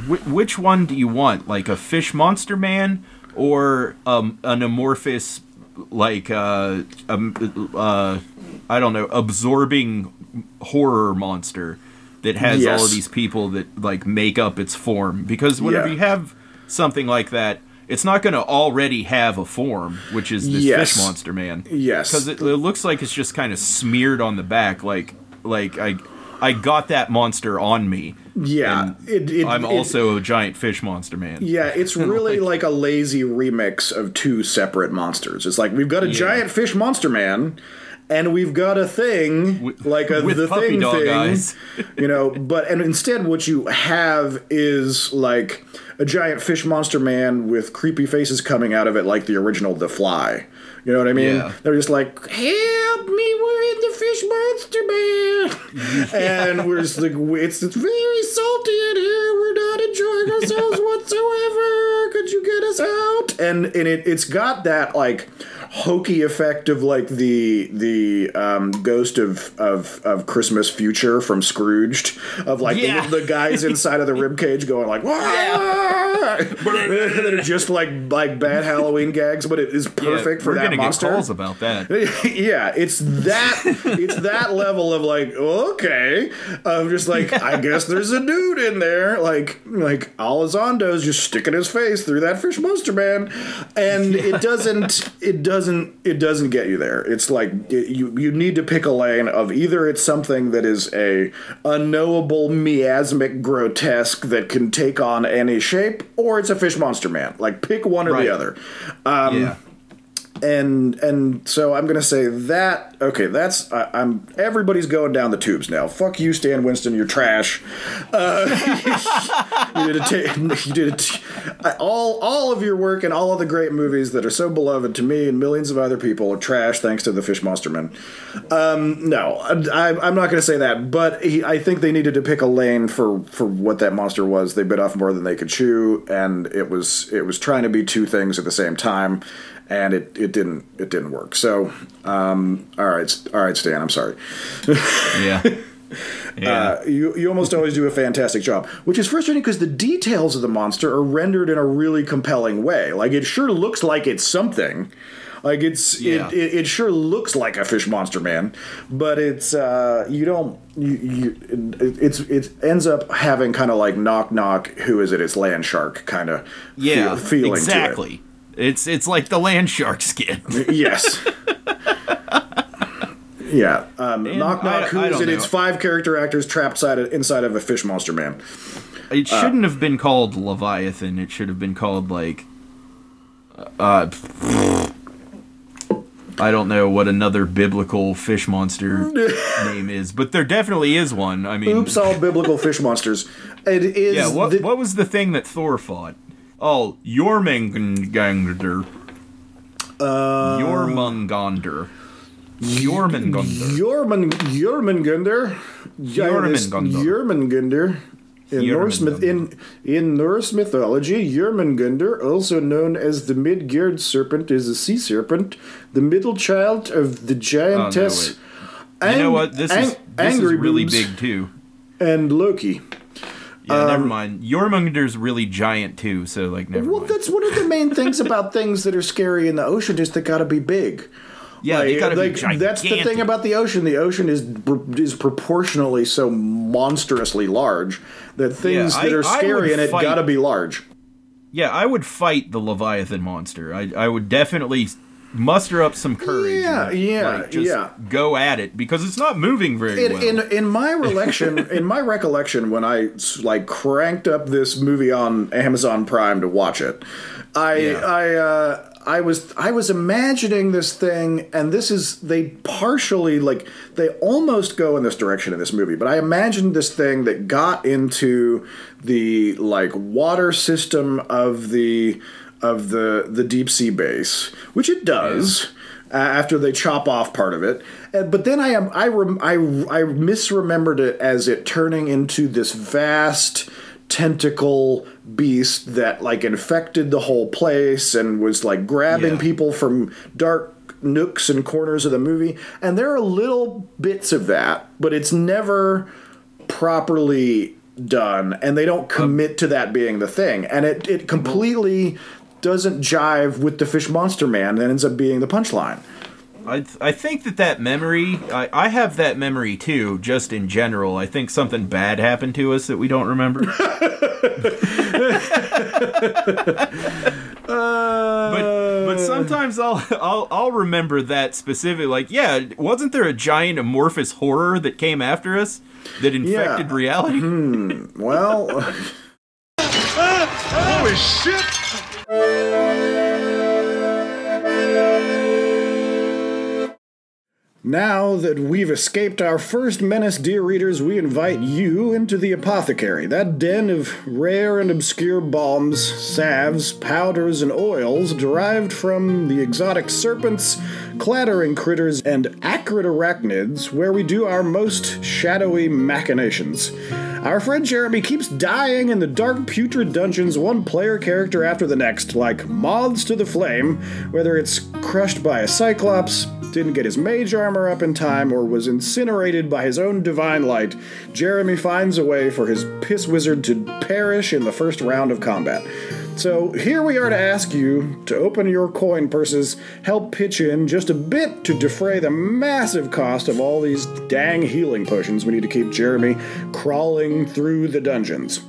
Which one do you want? Like a fish monster man or um, an amorphous, like uh, um, uh, I don't know, absorbing horror monster that has all of these people that like make up its form? Because whenever Yeah. you have something like that. It's not going to already have a form, which is this Yes. fish monster man. Yes. because it, it looks like it's just kind of smeared on the back, like like I I got that monster on me. Yeah, it- it- I'm it- also a giant fish monster man. Yeah, *laughs* it's really like, a lazy remix of two separate monsters. It's like we've got a Yeah. giant fish monster man, and we've got a thing like a the thing thing. you know, but and instead what you have is like a giant fish monster man with creepy faces coming out of it, like the original The Fly. You know what I mean? Yeah. They're just like, "Help me, we're in the fish monster man," and we're just like, "It's, it's very salty in here. We're not enjoying ourselves *laughs* whatsoever. Could you get us out?" And and it it's got that like hokey effect of like the the um, ghost of, of of Christmas future from Scrooged of like Yeah. the, the guys inside of the rib cage going like are *laughs* just like like bad Halloween gags, but it is perfect Yeah, for that monster. get calls about that. *laughs* yeah, it's that it's that level of like okay, of just like I guess there's a dude in there, like like Elizondo's just sticking his face through that fish monster man, and it doesn't it doesn't it doesn't get you there. It's like it, you you need to pick a lane of either it's something that is a unknowable miasmic grotesque that can take on any shape, or it's a fish monster man. Like pick one or Right. the other. Um, yeah. And and so I'm gonna say that okay, that's I, I'm. Everybody's going down the tubes now. Fuck you, Stan Winston. You're trash. Uh, *laughs* you did a t- you did a t- all all of your work and all of the great movies that are so beloved to me and millions of other people are trash thanks to the Fish Monster Men. Um, no, I, I'm not to say that, but he, I think they needed to pick a lane for for what that monster was. They bit off more than they could chew, and it was it was trying to be two things at the same time and it, it didn't it didn't work. So, um, all right, all right, Stan, I'm sorry. *laughs* Yeah. Uh, you you almost always do a fantastic job, which is frustrating because the details of the monster are rendered in a really compelling way. Like it sure looks like it's something. Like it's Yeah. it, it, it sure looks like a fish monster man, but it's uh you don't you, you it, it's it ends up having kind of like knock knock who is it it's land shark kind of Yeah. feeling exactly. It's it's like the land shark skin. Yes. Yeah, um, knock knock. I- Who I it? It's five character actors trapped side inside of a fish monster man. It shouldn't have been called Leviathan. It should have been called like uh I don't know what another biblical fish monster *laughs* name is, but there definitely is one. I mean, Oops, all biblical *laughs* fish monsters. It is. yeah. What the- what was the thing that Thor fought? Oh, Jormungandr. Uh, Jormungandr. Jormungandr. Jormung Jormungandr. Jormungandr. Jormungandr. In Norse myth, in in Norse mythology, Jormungandr, also known as the Midgard serpent, is a sea serpent, the middle child of the giantess. Oh, You know what? This is Ang- this is really Boobs big too. and Loki. Yeah, Um, never mind. Jormungandr's really giant too, so like never Well, mind. that's one of the main things about *laughs* things that are scary in the ocean is they gotta be big. Yeah, they gotta be That's the thing about the ocean. The ocean is is proportionally so monstrously large that things Yeah, that I- are scary in it fight- gotta be large. Yeah, I would fight the Leviathan monster. I I would definitely muster up some courage. Yeah, and, yeah, like, just yeah. Go at it because it's not moving very In, well. in in my recollection, *laughs* in my recollection, when I like cranked up this movie on Amazon Prime to watch it, I Yeah. I uh, I was I was imagining this thing, and this is they partially like they almost go in this direction in this movie, but I imagined this thing that got into the like water system of the of the the deep sea base, which it does. Uh, after they chop off part of it, Uh, but then I am I, rem, I I misremembered it as it turning into this vast tentacle beast that like infected the whole place and was like grabbing Yeah. people from dark nooks and corners of the movie. And there are little bits of that, but it's never properly done and they don't commit to that being the thing. And it, it completely doesn't jive with the fish monster man that ends up being the punchline. I I think that that memory, I, I have that memory too. Just in general, I think something bad happened to us that we don't remember. *laughs* but but uh. sometimes I'll I'll I'll remember that specific. Like, yeah, wasn't there a giant amorphous horror that came after us that infected reality? Hmm. Well, *laughs* Holy shit! Música Now that we've escaped our first menace, dear readers, we invite you into the apothecary, that den of rare and obscure balms, salves, powders, and oils derived from the exotic serpents, clattering critters, and acrid arachnids, where we do our most shadowy machinations. Our friend Jeremy keeps dying in the dark, putrid dungeons, one player character after the next, like moths to the flame, whether it's crushed by a cyclops, didn't get his mage armor up in time, or was incinerated by his own divine light, Jeremy finds a way for his piss wizard to perish in the first round of combat. So here we are to ask you to open your coin purses, help pitch in just a bit to defray the massive cost of all these dang healing potions we need to keep Jeremy crawling through the dungeons.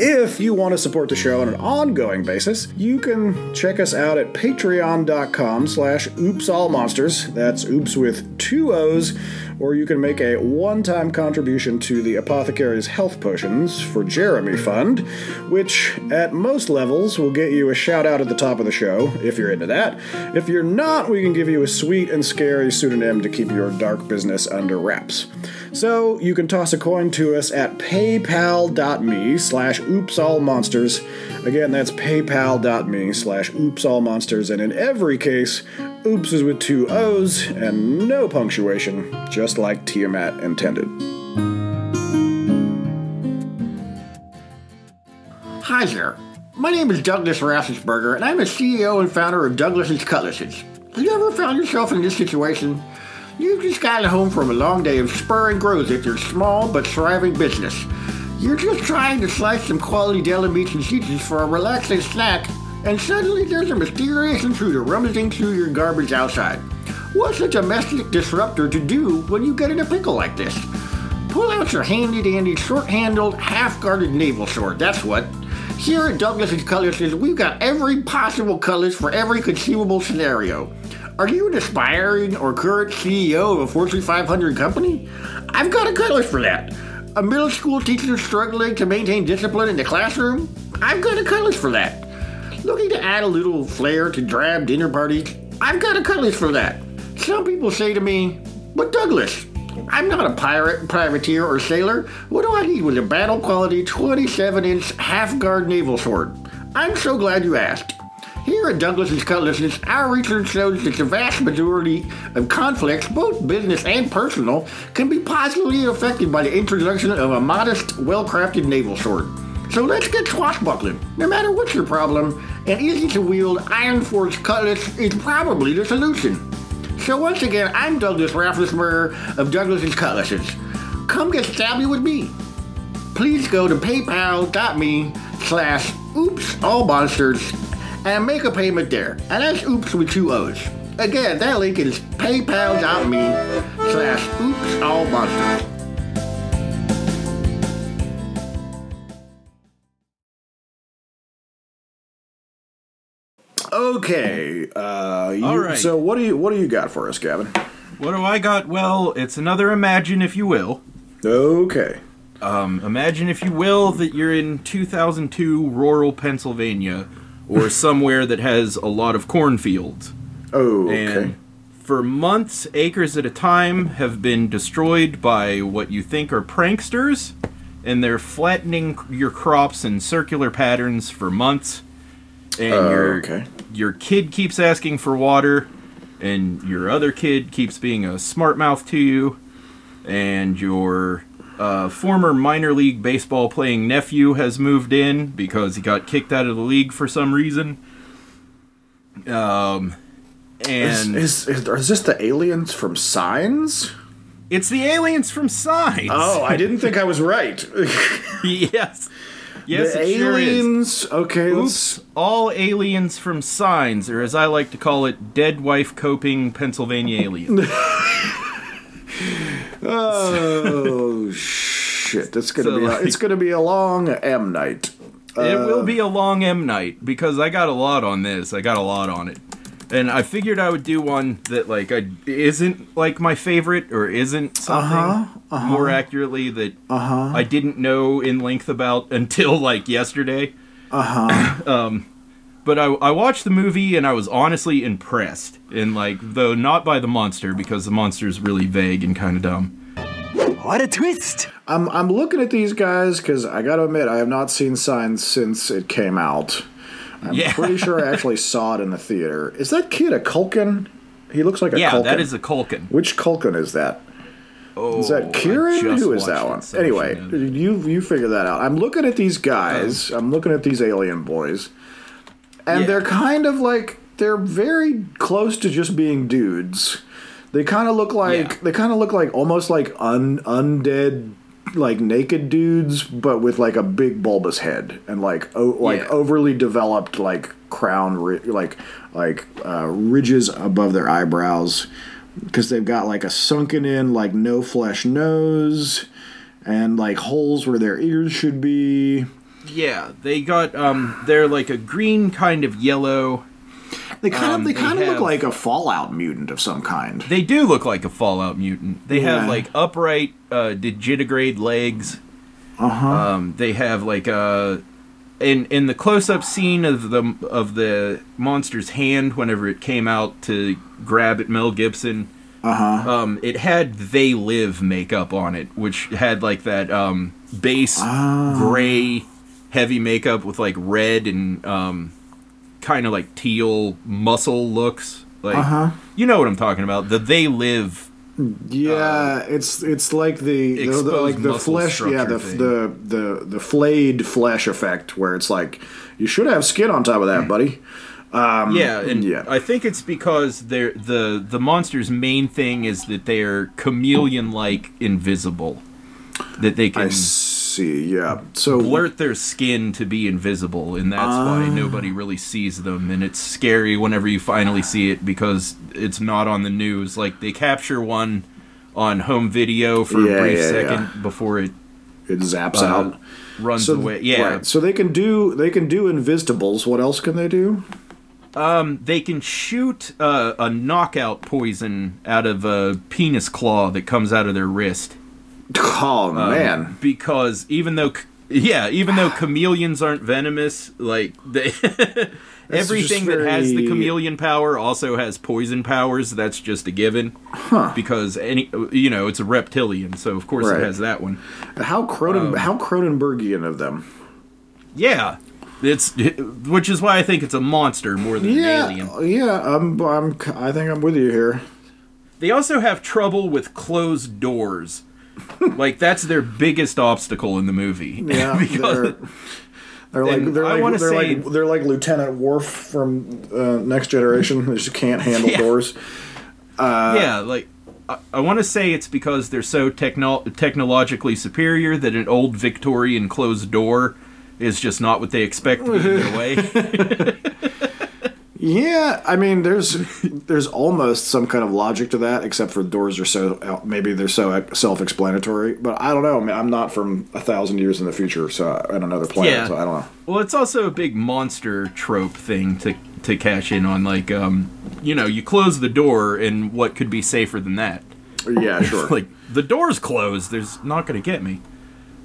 If you want to support the show on an ongoing basis, you can check us out at patreon.com slash oopsallmonsters. That's oops with two O's, or you can make a one time contribution to the Apothecary's Health Potions for Jeremy Fund, which at most levels will get you a shout out at the top of the show, if you're into that. If you're not, we can give you a sweet and scary pseudonym to keep your dark business under wraps. So you can toss a coin to us at paypal.me slash oopsallmonsters. Again, that's paypal.me slash oopsallmonsters, and in every case, oops is with two O's and no punctuation, just like Tiamat intended. Hi there. My name is Douglas Rassensberger, and I'm a CEO and founder of Douglas's Cutlasses. Have you ever found yourself in this situation? You've just gotten home from a long day of spur and growth at your small but thriving business. You're just trying to slice some quality deli meats and cheeses for a relaxing snack, and suddenly there's a mysterious intruder rummaging through your garbage outside. What's a domestic disruptor to do when you get in a pickle like this? Pull out your handy dandy short handled, half guarded naval sword, that's what. Here at Douglas's Cutlasses, we've got every possible cutlass for every conceivable scenario. Are you an aspiring or current CEO of a Fortune 500 company? I've got a cutlass for that. A middle school teacher struggling to maintain discipline in the classroom? I've got a cutlass for that. Looking to add a little flair to drab dinner parties? I've got a cutlass for that. Some people say to me, but Douglas, I'm not a pirate, privateer, or sailor. What do I need with a battle quality 27 inch half guard naval sword? I'm so glad you asked. Here at Douglas's Cutlasses, our research shows that the vast majority of conflicts, both business and personal, can be positively affected by the introduction of a modest, well crafted naval sword. So let's get swashbuckling. No matter what's your problem, an easy to wield Iron Forge cutlass is probably the solution. So once again, I'm Douglas Rafflesberger of Douglas's Cutlasses. Come get stabby with me. Please go to paypal.me slash oops all monsters and make a payment there. And that's oops with two O's. Again, that link is paypal.me slash oops all monsters. Okay, uh, you, All right. so what do you what do you got for us, Gavin? What do I got? Well, it's another imagine, if you will. Okay. Um, imagine, if you will, that you're in 2002 rural Pennsylvania or *laughs* somewhere that has a lot of cornfields. Oh, okay. And for months, acres at a time have been destroyed by what you think are pranksters, and they're flattening your crops in circular patterns for months. And Oh, your okay. your kid keeps asking for water, and your other kid keeps being a smart mouth to you, and your uh, former minor league baseball playing nephew has moved in because he got kicked out of the league for some reason. Um, Is, and is, is, is this the aliens from Signs? it's the aliens from Signs. Oh, I didn't think I was right. *laughs* yes, yes, the it sure aliens. Okay, let's. Oops, all aliens from Signs, or as I like to call it, dead wife coping Pennsylvania aliens. *laughs* Oh shit! That's gonna So, be. A, like- it's gonna be a long M night. it Uh, will be a long M night because I got a lot on this. I got a lot on it. And I figured I would do one that like I isn't like my favorite or isn't something Uh-huh, more accurately that I didn't know in length about *laughs* until like yesterday. Uh huh. *coughs* Um, but I, I watched the movie and I was honestly impressed. And like, though not by the monster because the monster is really vague and kind of dumb. What a twist! I'm I'm looking at these guys because I gotta admit I have not seen Signs since it came out. I'm Yeah. pretty sure I actually *laughs* saw it in the theater. Is that kid a Culkin? He looks like a yeah, Culkin. that is a Culkin. Which Culkin is that? Oh, Is that oh, Kieran? Who is that one? Anyway, you you figure that out. I'm looking at these guys. Oh. I'm looking at these alien boys, and Yeah. they're kind of like they're very close to just being dudes. They kind of look like Yeah. they kind of look like almost like un undead like naked dudes, but with like a big bulbous head and like o- like Yeah. overly developed like crown ri- like like uh, ridges above their eyebrows because they've got like a sunken in like no flesh nose and like holes where their ears should be Yeah, they got um they're like a green kind of yellow They kind Um, of they they kind of look like a Fallout mutant of some kind. They do look like a Fallout mutant. They Yeah. have like upright uh, digitigrade legs. Uh huh. Um, they have like a in in the close up scene of the of the monster's hand whenever it came out to grab at Mel Gibson. Uh huh. Um, it had "They Live" makeup on it, which had like that um, base Ah. gray, heavy makeup with like red and um, kind of like teal muscle looks. Like Uh-huh. you know what I'm talking about. The "They Live" Yeah, it's it's like the, the, the like the flesh, yeah, the, the the the flayed flesh effect, where it's like you should have skin on top of that, buddy. Um, yeah, and yeah, I think it's because they're the the monster's main thing is that they are chameleon-like invisible, that they can I see. Yeah, so blurt their skin to be invisible, and that's Ah. why nobody really sees them. And it's scary whenever you finally see it because it's not on the news. Like they capture one on home video for Yeah, a brief yeah, second yeah. before it it zaps uh, out. runs So away. Yeah, right. So they can do they can do invisibles. What else can they do? Um, they can shoot uh, a knockout poison out of a penis claw that comes out of their wrist. *laughs* Oh Um, man, Because even though, yeah, even though chameleons aren't venomous, like they, *laughs* everything that has the chameleon power also has poison powers. That's just a given. Huh. Because any, you know, it's a reptilian, so of course Right. it has that one. how Cronen Um, how Cronenbergian of them. Yeah, it's which is why I think it's a monster more than an alien. Yeah, yeah. I'm I'm I think I'm with you here. They also have trouble with closed doors. Like that's their biggest obstacle in the movie. Yeah, *laughs* because they're, they're like they're I like they're say- like they're like Lieutenant Worf from uh, Next Generation. They just can't handle *laughs* Yeah. doors. yeah, like I, I want to say it's because they're so techno- technologically superior that an old Victorian closed door is just not what they expect to be in their *laughs* way. Yeah, I mean, there's there's almost some kind of logic to that, except for doors are so maybe they're so self-explanatory. But I don't know. I mean, I'm not from a thousand years in the future, so on another planet. Yeah. So I don't know. Well, it's also a big monster trope thing to to cash in on. Like, um, you know, you close the door, and what could be safer than that? Yeah, *laughs* sure. like the door's closed. There's not going to get me.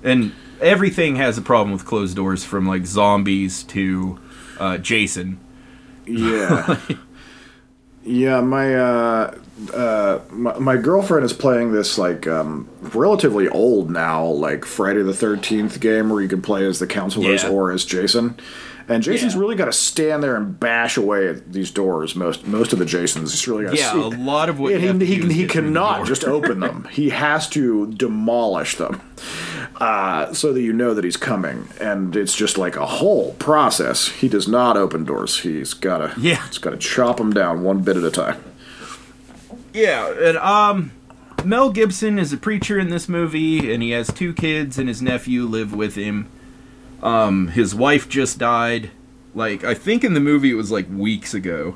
And everything has a problem with closed doors, from like zombies to uh, Jason. Yeah. *laughs* yeah, my uh uh my, my girlfriend is playing this like um relatively old now like Friday the 13th game where you can play as the counselors Yeah. or as Jason. And Jason's Yeah. really got to stand there and bash away at these doors. Most most of the Jasons, he's really got to. Yeah, a lot of what And he, he, he get through the cannot just open them. *laughs* He has to demolish them, uh, so that you know that he's coming. And it's just like a whole process. He does not open doors. He's got to. Yeah. He's got to chop them down one bit at a time. Yeah, and um, Mel Gibson is a preacher in this movie, and he has two kids, and his nephew live with him. Um, his wife just died. Like I think in the movie it was like weeks ago.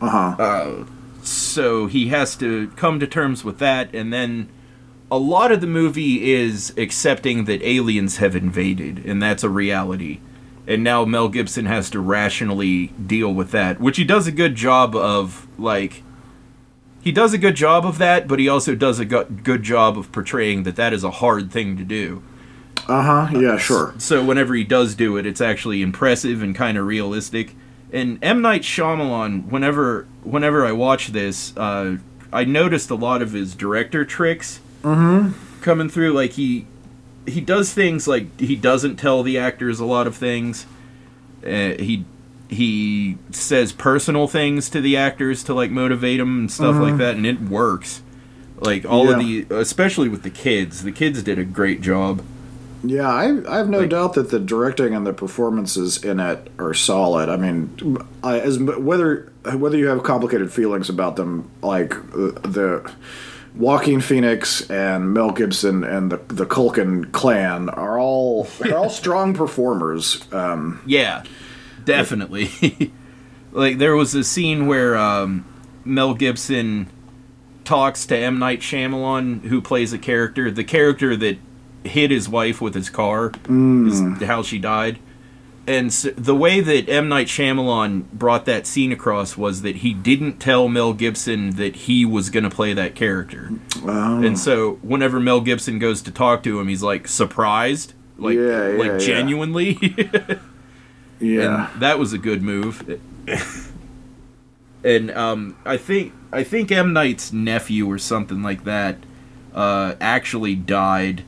Uh-huh. Uh So he has to come to terms with that, and then a lot of the movie is accepting that aliens have invaded, and that's a reality. And now Mel Gibson has to rationally deal with that, which he does a good job of. Like, he does a good job of that, but he also does a go- good job of portraying that that is a hard thing to do. Uh huh. Yeah, sure. So whenever he does do it, it's actually impressive and kind of realistic. And M Night Shyamalan, whenever whenever I watch this, uh, I noticed a lot of his director tricks coming through. Like he he does things like he doesn't tell the actors a lot of things. Uh, he he says personal things to the actors to like motivate them and stuff like that, and it works. Like all of the, especially with the kids, the kids did a great job. Yeah, I, I have no Like- doubt that the directing and the performances in it are solid. I mean, I, as whether whether you have complicated feelings about them, like uh, the Joaquin Phoenix and Mel Gibson and the the Culkin clan are all are all *laughs* strong performers. Um, Yeah, definitely. *laughs* like there was a scene where um, Mel Gibson talks to M Night Shyamalan, who plays a character, the character that hit his wife with his car, is how she died. and s the way that M Night Shyamalan brought that scene across was that he didn't tell Mel Gibson that he was going to play that character, Oh. and so whenever Mel Gibson goes to talk to him, he's like surprised, like Yeah, yeah, like yeah. genuinely. *laughs* yeah. and that was a good move. *laughs* and um, I think I think M Night's nephew or something like that uh, actually died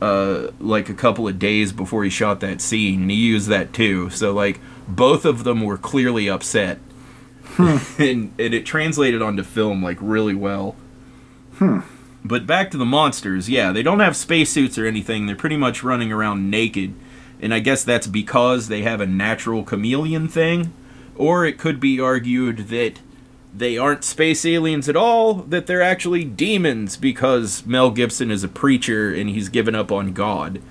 uh, like a couple of days before he shot that scene, and he used that too. So like both of them were clearly upset, *laughs* and and it translated onto film like really well. Hmm. But back to the monsters, yeah, they don't have spacesuits or anything. They're pretty much running around naked. And I guess that's because they have a natural chameleon thing. Or it could be argued that they aren't space aliens at all, that they're actually demons because Mel Gibson is a preacher and he's given up on God.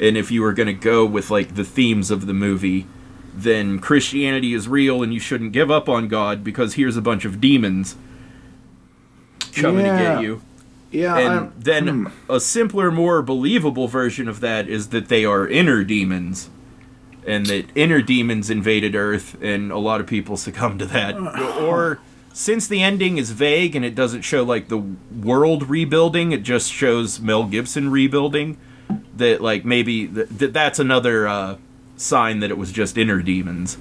And if you were going to go with like the themes of the movie, then Christianity is real and you shouldn't give up on God because here's a bunch of demons coming to get you. Yeah, And I'm- then hmm. a simpler, more believable version of that is that they are inner demons. And that inner demons invaded Earth, and a lot of people succumb to that. or since the ending is vague and it doesn't show like the world rebuilding, it just shows Mel Gibson rebuilding. That like maybe th- th- that's another uh, sign that it was just inner demons.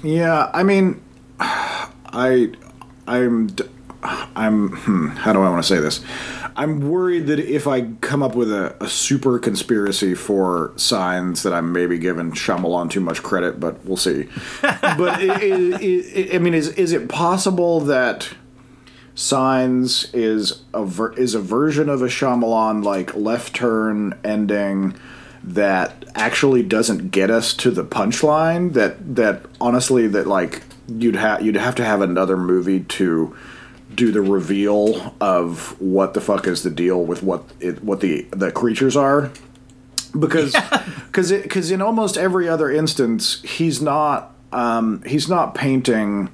Yeah, I mean, *sighs* I, I'm, I'm. Hmm, how do I want to say this? I'm worried that if I come up with a, a super conspiracy for signs, that I'm maybe giving Shyamalan too much credit, but we'll see. *laughs* but i i i I mean, is is it possible that Signs is a ver- is a version of a Shyamalan like left turn ending? that actually doesn't get us to the punchline that that honestly that like you'd have you'd have to have another movie to do the reveal of what the fuck is the deal with what it, what the the creatures are because because *laughs* because in almost every other instance he's not um, he's not painting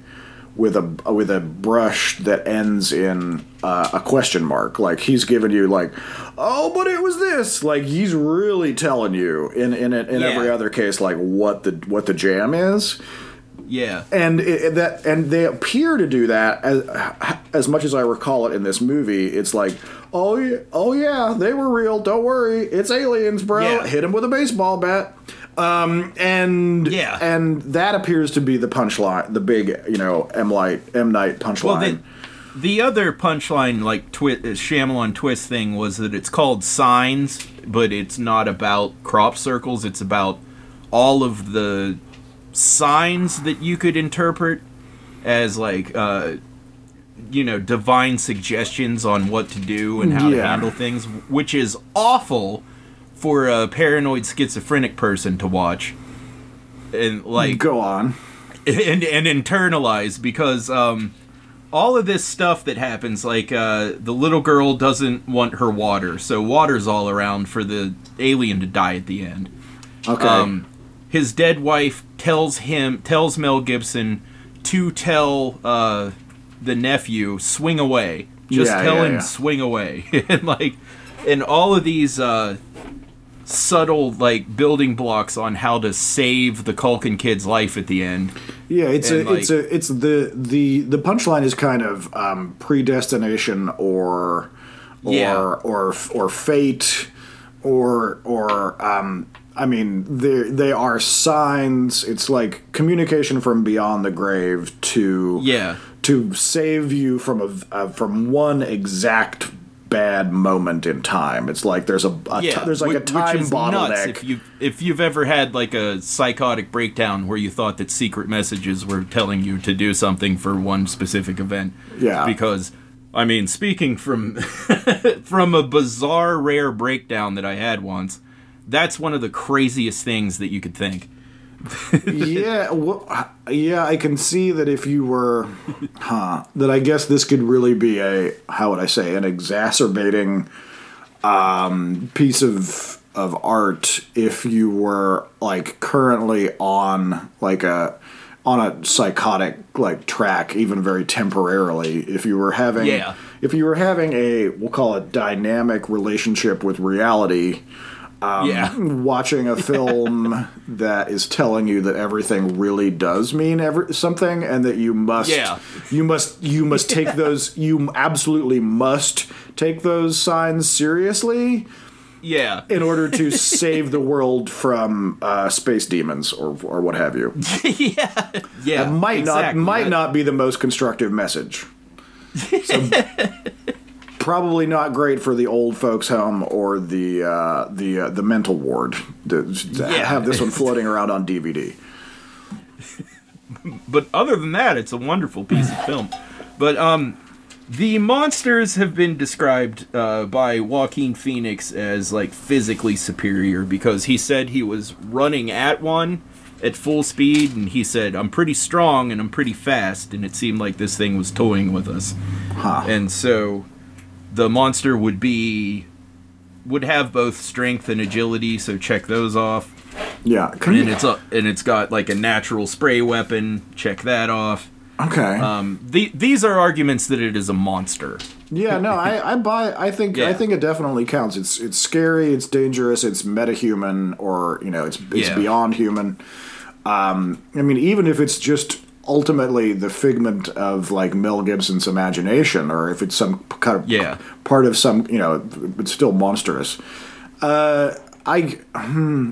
with a with a brush that ends in uh, a question mark. Like he's giving you like, oh, but it was this. Like he's really telling you in in it- in Yeah. every other case like what the what the jam is. Yeah. And it, it- that and they appear to do that as as much as I recall it in this movie. It's like, oh yeah, oh yeah, they were real. Don't worry, it's aliens, bro. Yeah. Hit him with a baseball bat. Um, and Yeah. and that appears to be the punchline, the big, you know, M Light M Night punchline. Well, the, the other punchline, like twi- uh, Shyamalan twist thing, was that it's called signs, but it's not about crop circles. It's about all of the signs that you could interpret as like, uh, you know, divine suggestions on what to do and how to handle things, which is awful for a paranoid schizophrenic person to watch. And like, Go on. and and internalize because um all of this stuff that happens like uh the little girl doesn't want her water so water's all around for the alien to die at the end Okay. um his dead wife tells him tells Mel Gibson to tell uh the nephew swing away just Yeah, tell yeah, him yeah. swing away *laughs* and like and all of these uh subtle like building blocks on how to save the Culkin kid's life at the end Yeah, it's a, like- it's a, it's the the the punchline is kind of um, predestination or or Yeah. or or fate or or um, I mean they they are signs. It's like communication from beyond the grave to Yeah. to save you from a uh, from one exact bad moment in time. It's like there's a, a yeah, ti- there's like a time which is nuts bottleneck. if you if you've ever had like a psychotic breakdown where you thought that secret messages were telling you to do something for one specific event. Yeah. Because I mean, speaking from *laughs* from a bizarre rare breakdown that I had once, that's one of the craziest things that you could think. *laughs* yeah, well, yeah, I can see that if you were, huh, that I guess this could really be a how would I say an exacerbating um, piece of of art if you were like currently on like a on a psychotic like track even very temporarily if you were having Yeah. if you were having a we'll call it dynamic relationship with reality um, Yeah. watching a film *laughs* that is telling you that everything really does mean every, something and that you must Yeah. you must you must take those *laughs* you absolutely must take those signs seriously Yeah. in order to *laughs* save the world from uh, space demons or or what have you. yeah. Yeah. It might exactly. not might not be the most constructive message. So, probably not great for the old folks home or the uh, the uh, the mental ward to, to Yeah. have this one floating around on DVD. but other than that, it's a wonderful piece of film. But um, the monsters have been described uh, by Joaquin Phoenix as like physically superior because he said he was running at one at full speed, and he said, "I'm pretty strong and I'm pretty fast," and it seemed like this thing was toying with us. And so, the monster would be would have both strength and agility. So check those off. Yeah, and you- it's a, and it's got like a natural spray weapon. Check that off. Okay. Um, the, these are arguments that it is a monster. yeah, no, I, I buy. I think I think it definitely counts. It's it's scary. It's dangerous. It's metahuman, or you know, it's it's Yeah. beyond human. Um, I mean, even if it's just ultimately the figment of like Mel Gibson's imagination, or if it's some kind of Yeah. part of some, you know, it's still monstrous. Uh, I hmm,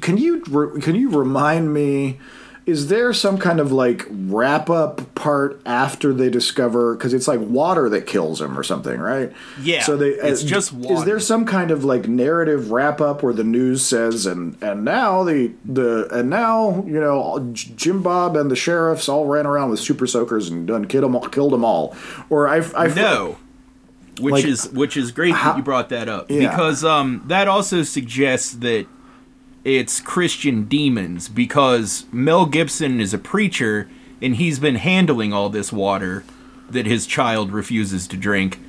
can you re- can you remind me? Is there some kind of like wrap up part after they discover because it's like water that kills him or something, right? Yeah, So they it's uh, just Is there some kind of like narrative wrap up where the news says and and now the the and now you know Jim Bob and the sheriffs all ran around with super soakers and done killed them all, killed them all, or I I No, which Like, is which is great how- that you brought that up Yeah. because um, that also suggests that it's Christian demons because Mel Gibson is a preacher and he's been handling all this water that his child refuses to drink.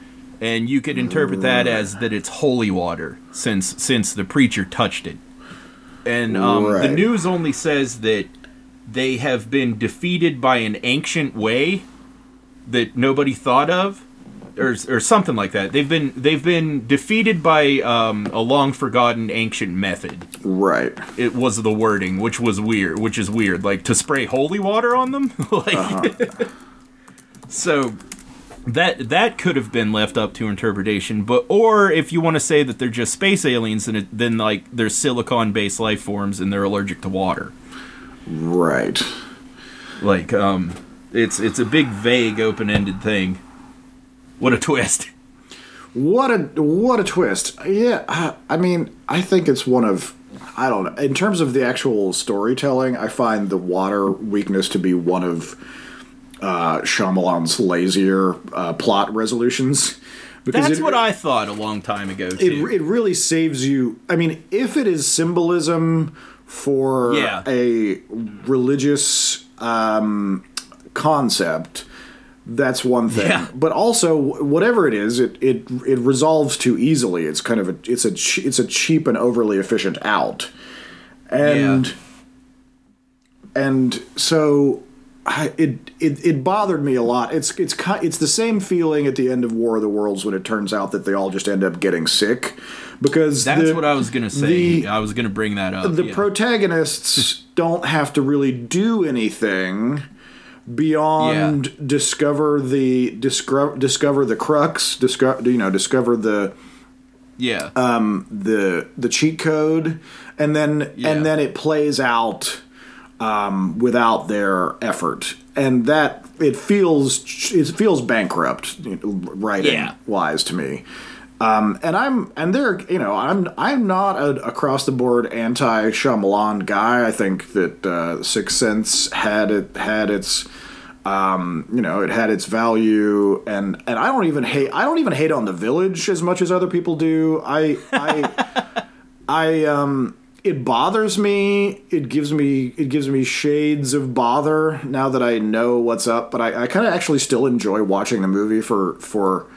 And you could interpret that as that it's holy water since since the preacher touched it. And um, the news only says that they have been defeated by an ancient way that nobody thought of or, or something like that. They've been they've been defeated by um, a long forgotten ancient method. right. It was the wording, which was weird, which is weird, like to spray holy water on them. *laughs* like, *laughs* so that that could have been left up to interpretation, but or if you want to say that they're just space aliens, then it, then like they're silicon based life forms and they're allergic to water. Right. Like um, it's it's a big vague open ended thing. What a twist. What a what a twist! Yeah, I, I mean, I think it's one of I don't know. In terms of the actual storytelling, I find the water weakness to be one of uh, Shyamalan's lazier uh, plot resolutions. That's it- what I thought a long time ago it, too. it really saves you. I mean, if it is symbolism for Yeah. a religious um, concept, that's one thing. Yeah. But also, whatever it is, it, it it resolves too easily. It's kind of a it's a it's a cheap and overly efficient out, and Yeah. and so. I, it, it it bothered me a lot. It's it's it's the same feeling at the end of War of the Worlds when it turns out that they all just end up getting sick, because That's the- what I was gonna say. the- I was gonna bring that up. the yeah. protagonists *laughs* don't have to really do anything beyond discover the discover discover the crux, discover you know discover the yeah. um, the the cheat code, and then Yeah. and then it plays out um, without their effort, and that it feels it feels bankrupt writing Yeah. wise to me. Um, and I'm and they're you know I'm I'm not a across the board anti Shyamalan guy. I think that uh, Sixth Sense had it had its um, you know it had its value and and I don't even hate I don't even hate on the Village as much as other people do. I I *laughs* I um it bothers me. It gives me it gives me shades of bother now that I know what's up. But I, I kind of actually still enjoy watching the movie for for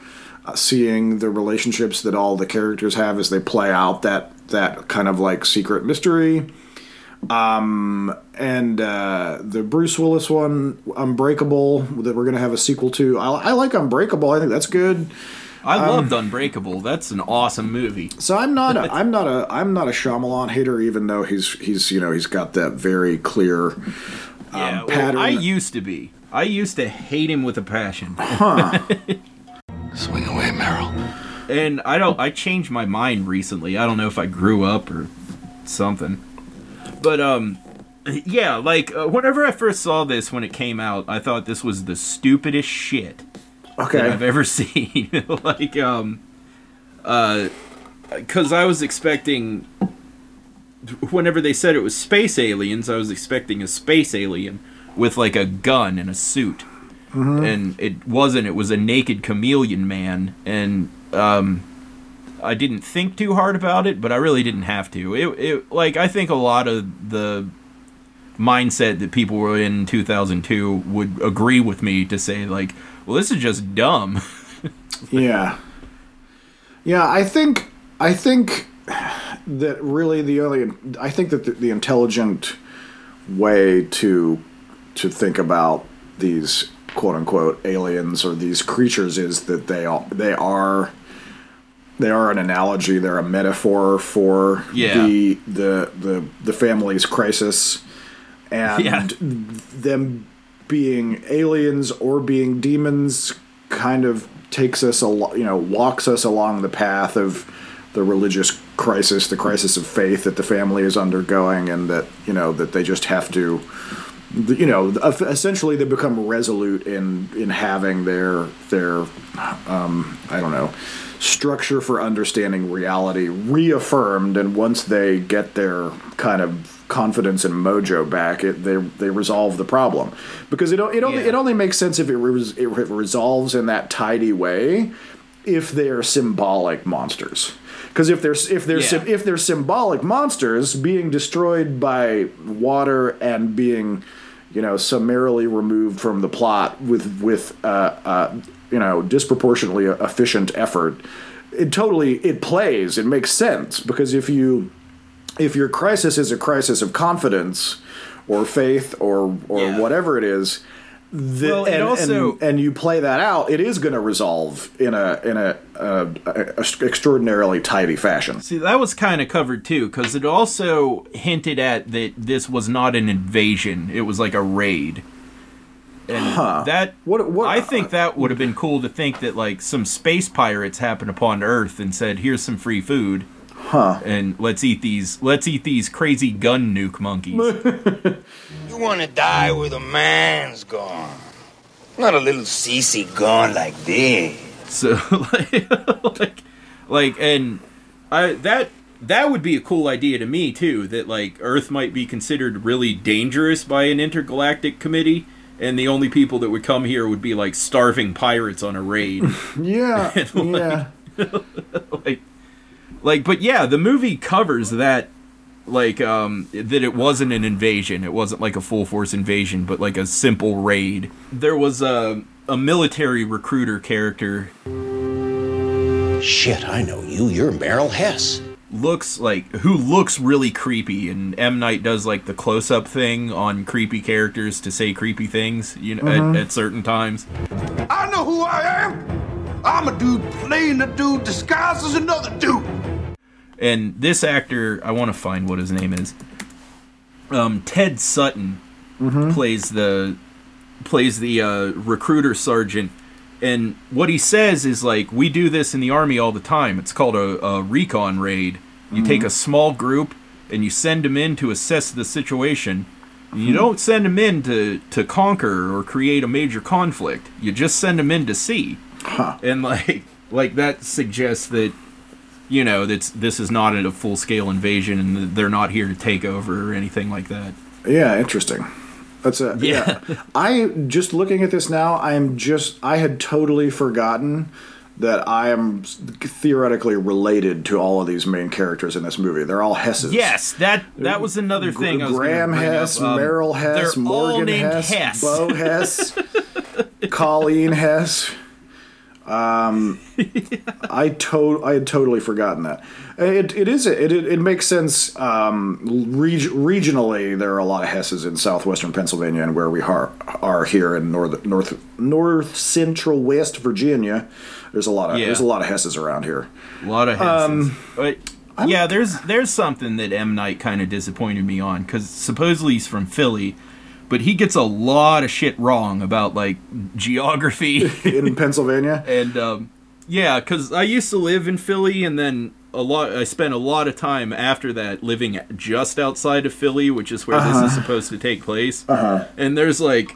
seeing the relationships that all the characters have as they play out that that kind of like secret mystery. Um and uh, the Bruce Willis one, Unbreakable, that we're gonna have a sequel to. I, I like Unbreakable. I think that's good. I loved Unbreakable. That's an awesome movie. *laughs* So I'm not a, *laughs* I'm not a I'm not a Shyamalan hater, even though he's he's you know he's got that very clear um, Yeah, well, pattern. I used to be. I used to hate him with a passion. *laughs* Swing away, Merrill. and I don't I changed my mind recently. I don't know if I grew up or something. But um yeah, like uh, whenever I first saw this when it came out, I thought this was the stupidest shit that okay. I've ever *laughs* seen. *laughs* like um uh cuz I was expecting whenever they said it was space aliens, I was expecting a space alien with like a gun and a suit. And it wasn't. It was a naked chameleon man, and um, I didn't think too hard about it, but I really didn't have to. It, it like I think a lot of the mindset that people were in 2002 would agree with me to say like, well, this is just dumb. *laughs* Yeah. Yeah, I think I think that really the only I think that the, the intelligent way to to think about these quote unquote aliens or these creatures is that they are they are they are an analogy, they're a metaphor for Yeah. the the the the family's crisis and Yeah. them being aliens or being demons kind of takes us a you know walks us along the path of the religious crisis the crisis of faith that the family is undergoing and that you know that they just have to you know essentially they become resolute in in having their their um i don't know structure for understanding reality reaffirmed and once they get their kind of confidence and mojo back it they they resolve the problem because it, it only Yeah. it only makes sense if it, res, it re- resolves in that tidy way if they are symbolic monsters because if they're if they're Yeah. if they're symbolic monsters being destroyed by water and being you know summarily removed from the plot with with uh, uh, you know disproportionately efficient effort it totally it plays it makes sense because if you if your crisis is a crisis of confidence or faith or or Yeah. whatever it is the, Well, and, also- and, and you play that out it is going to resolve in a in a, a, a extraordinarily tidy fashion See, that was kind of covered too, because it also hinted at that this was not an invasion; it was like a raid. And that What- what- I think that would have been cool to think that like some space pirates happened upon Earth and said, "Here's some free food." Huh. And let's eat these. Let's eat these crazy gun nuke monkeys. *laughs* You want to die with a man's gun. Not a little CC gun like this. So like, *laughs* like, like, and I that that would be a cool idea to me too. That like Earth might be considered really dangerous by an intergalactic committee, and the only people that would come here would be like starving pirates on a raid. *laughs* yeah yeah like, like, but yeah, the movie covers that. Like um, that it wasn't an invasion. It wasn't like a full force invasion, but like a simple raid. There was a a military recruiter character Shit, I know you. You're Merrill Hess. looks like who looks really creepy and M Night does like the close up thing on creepy characters to say creepy things, you know, Mm-hmm. at, at certain times. I know who I am. I'm a dude playing a dude disguised as another dude. And this actor, I want to find what his name is. Um, Ted Sutton Mm-hmm. plays the plays the uh, recruiter sergeant, and what he says is like, "We do this in the army all the time. It's called a, a recon raid. You take a small group and you send them in to assess the situation." You don't send them in to, to conquer or create a major conflict. You just send them in to see. And like like that suggests that you know that's this is not a full scale invasion and they're not here to take over or anything like that. Yeah, interesting. That's a yeah. I just looking at this now. I am just I had totally forgotten that I am theoretically related to all of these main characters in this movie. They're all Hesses. Yes, that that was another thing. I was Graham Hess, up. Um, Merrill Hess, Morgan Hess, Hess. Bo Hess, *laughs* Colleen Hess. Um, I to- I had totally forgotten that. It it is it it, it makes sense. Um, reg- regionally, there are a lot of Hesses in southwestern Pennsylvania, and where we are are here in north north north central West Virginia. There's a lot of Yeah. there's a lot of Hesses around here. A lot of Um, Hesses. but yeah, there's there's something that M Night kind of disappointed me on because supposedly he's from Philly, but he gets a lot of shit wrong about like geography *laughs* in Pennsylvania. *laughs* and um, yeah, because I used to live in Philly, and then a lot. I spent a lot of time after that living just outside of Philly, which is where this Uh-huh. is supposed to take place. Uh-huh. And there's like,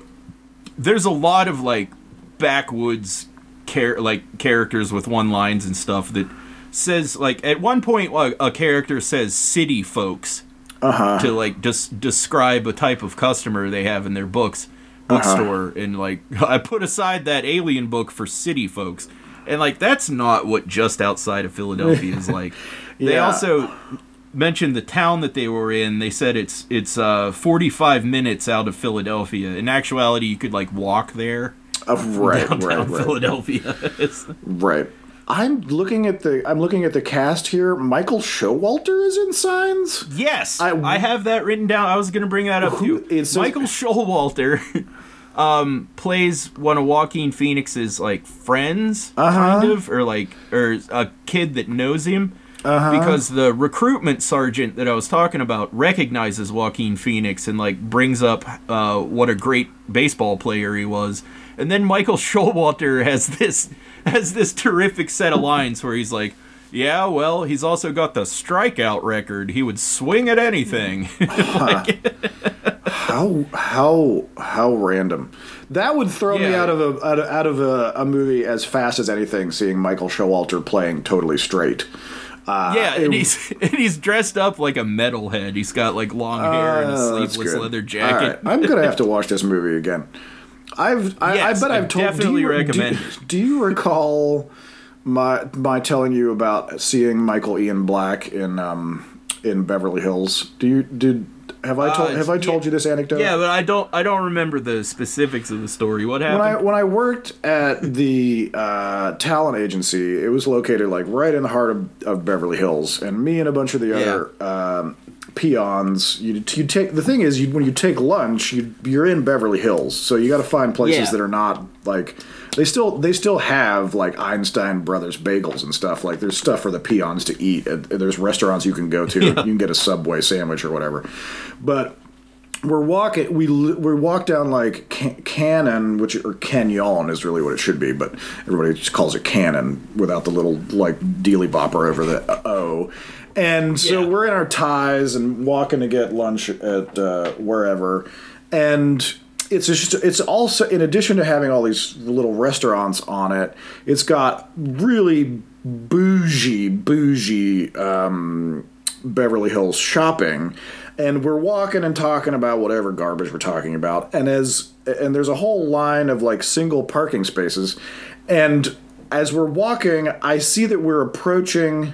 there's a lot of like backwoods char- like characters with one lines and stuff that says like at one point like, a character says city folks Uh-huh. to like just describe a type of customer they have in their books Uh-huh. bookstore and like *laughs* I put aside that alien book for city folks and like that's not what just outside of Philadelphia is *laughs* like they also mentioned the town that they were in they said it's it's uh 45 minutes out of Philadelphia in actuality you could like walk there Uh, right, *laughs* downtown right, right. Philadelphia Right. I'm looking at the I'm looking at the cast here. Michael Showalter is in Signs. Yes, I, have that written down. I was going to bring that up too. It's Michael Showalter *laughs* um, plays one of Joaquin Phoenix's like friends, Uh-huh. kind of, or like or a kid that knows him. Uh-huh. Because the recruitment sergeant that I was talking about recognizes Joaquin Phoenix and like brings up uh, what a great baseball player he was, and then Michael *laughs* Showalter has this *laughs* has this terrific set of lines where he's like, "Yeah, well, he's also got the strikeout record. He would swing at anything." *laughs* How how how random. That would throw me out of a out of, out of a, a movie as fast as anything. Seeing Michael Showalter playing totally straight. Uh, yeah, and it- he's *laughs* and he's dressed up like a metalhead. He's got like long hair and a Oh, sleeveless leather jacket. right, I'm gonna have to watch this movie again. I've I, Yes, I bet I've told definitely do you, recommend Do, do you recall my my telling you about seeing Michael Ian Black in um in Beverly Hills? Do you did have I told Uh, have I told yeah. you this anecdote? Yeah, but I don't I don't remember the specifics of the story. What happened? when? I when I worked at the uh, talent agency, it was located like right in the heart of, of Beverly Hills, and me and a bunch of the other um, peons, you you take the thing is you when you take lunch, you you're in Beverly Hills, so you got to find places Yeah. that are not like they still they still have like Einstein Brothers bagels and stuff. Like there's stuff for the peons to eat. There's restaurants you can go to. You can get a Subway sandwich or whatever, but we're walking we we walk down like Can- cannon which or canyon is really what it should be but everybody just calls it cannon without the little like dealy bopper over the uh, o and so Yeah. we're in our ties and walking to get lunch at uh, wherever and it's just it's also in addition to having all these little restaurants on it it's got really bougie bougie um, Beverly Hills shopping, and we're walking and talking about whatever garbage we're talking about, and as and there's a whole line of like single parking spaces, and as we're walking, I see that we're approaching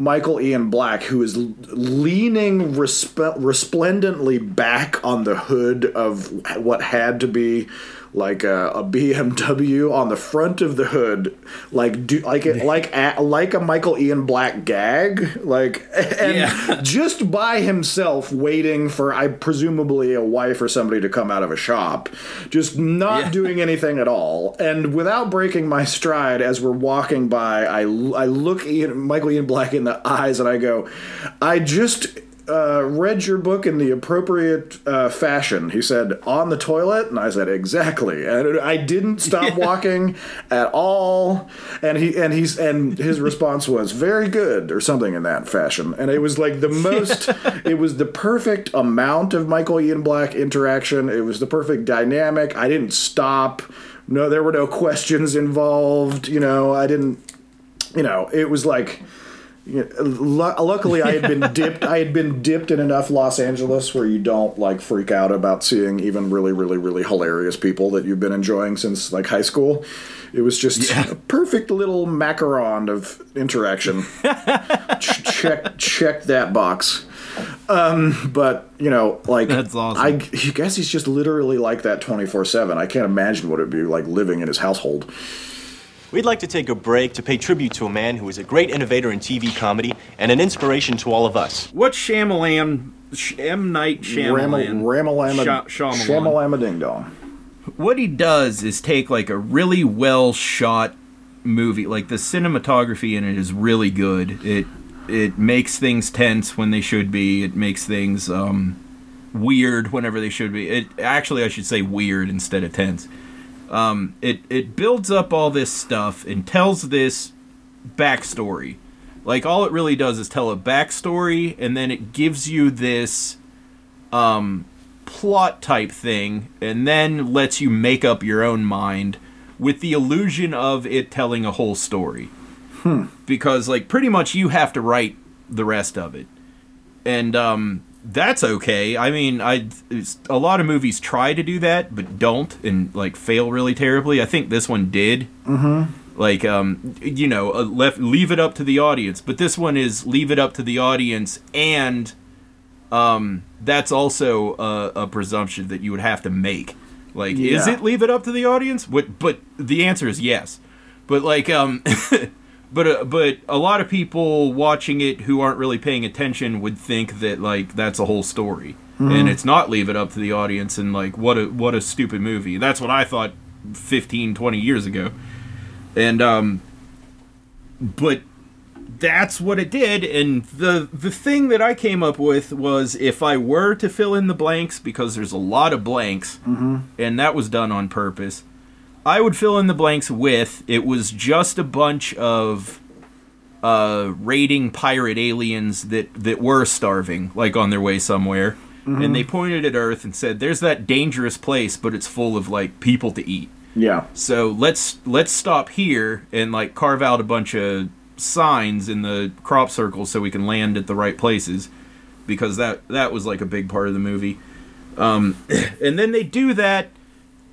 Michael Ian Black, who is leaning resp- resplendently back on the hood of what had to be like a, a BMW on the front of the hood, like do like it like a, like a Michael Ian Black gag, like *laughs* and Yeah. just by himself waiting for I presumably a wife or somebody to come out of a shop, just not Yeah. doing anything at all, and without breaking my stride as we're walking by, I I look Ian, Michael Ian Black in the eyes and I go, I just. Uh, read your book in the appropriate uh, fashion. He said, on the toilet? And I said, exactly. And I didn't stop *laughs* walking at all. And he and he's and his response was very good or something in that fashion. And it was like the *laughs* most it was the perfect amount of Michael Ian Black interaction. It was the perfect dynamic. I didn't stop. No, there were no questions involved. You know, I didn't you know, it was like you know, lu- luckily I had been *laughs* dipped I had been dipped in enough Los Angeles where you don't like freak out about seeing even really really really hilarious people that you've been enjoying since like high school. It was just a perfect little macaron of interaction. *laughs* Ch- check check that box. Um, but you know, like That's awesome. I guess he's just literally like that twenty four seven. I can't imagine what it'd be like living in his household. We'd like to take a break to pay tribute to a man who is a great innovator in TV comedy and an inspiration to all of us. What's Shyamalan? Sh- M. Night Shyamalan. Ramalama, Sha- Shyamalan. Shamalama Ding Dong. What he does is take like a really well shot movie, like the cinematography in it is really good. It it makes things tense when they should be. It makes things um, weird whenever they should be. It actually I should say weird instead of tense. Um, it it builds up all this stuff and tells this backstory. Like all it really does is tell a backstory, and then it gives you this um, plot type thing, and then lets you make up your own mind with the illusion of it telling a whole story. Hmm. Because like pretty much you have to write the rest of it, and um, that's okay. I mean, I a lot of movies try to do that, but don't, and like fail really terribly. I think this one did Mm-hmm. like um you know uh, left leave it up to the audience but this one is leave it up to the audience and um that's also a, a presumption that you would have to make like is it leave it up to the audience what but the answer is yes but like um *laughs* but uh, but a lot of people watching it who aren't really paying attention would think that like that's a whole story Mhm. and it's not leave it up to the audience and like what a what a stupid movie that's what i thought 15 20 years ago and um but that's what it did and the the thing that i came up with was if i were to fill in the blanks because there's a lot of blanks Mm-hmm. and that was done on purpose i would fill in the blanks with it was just a bunch of uh raiding pirate aliens that that were starving like on their way somewhere Mhm. and they pointed at earth and said there's that dangerous place but it's full of like people to eat Yeah. so let's let's stop here and like carve out a bunch of signs in the crop circles so we can land at the right places because that that was like a big part of the movie. Um, *clears throat* and then they do that,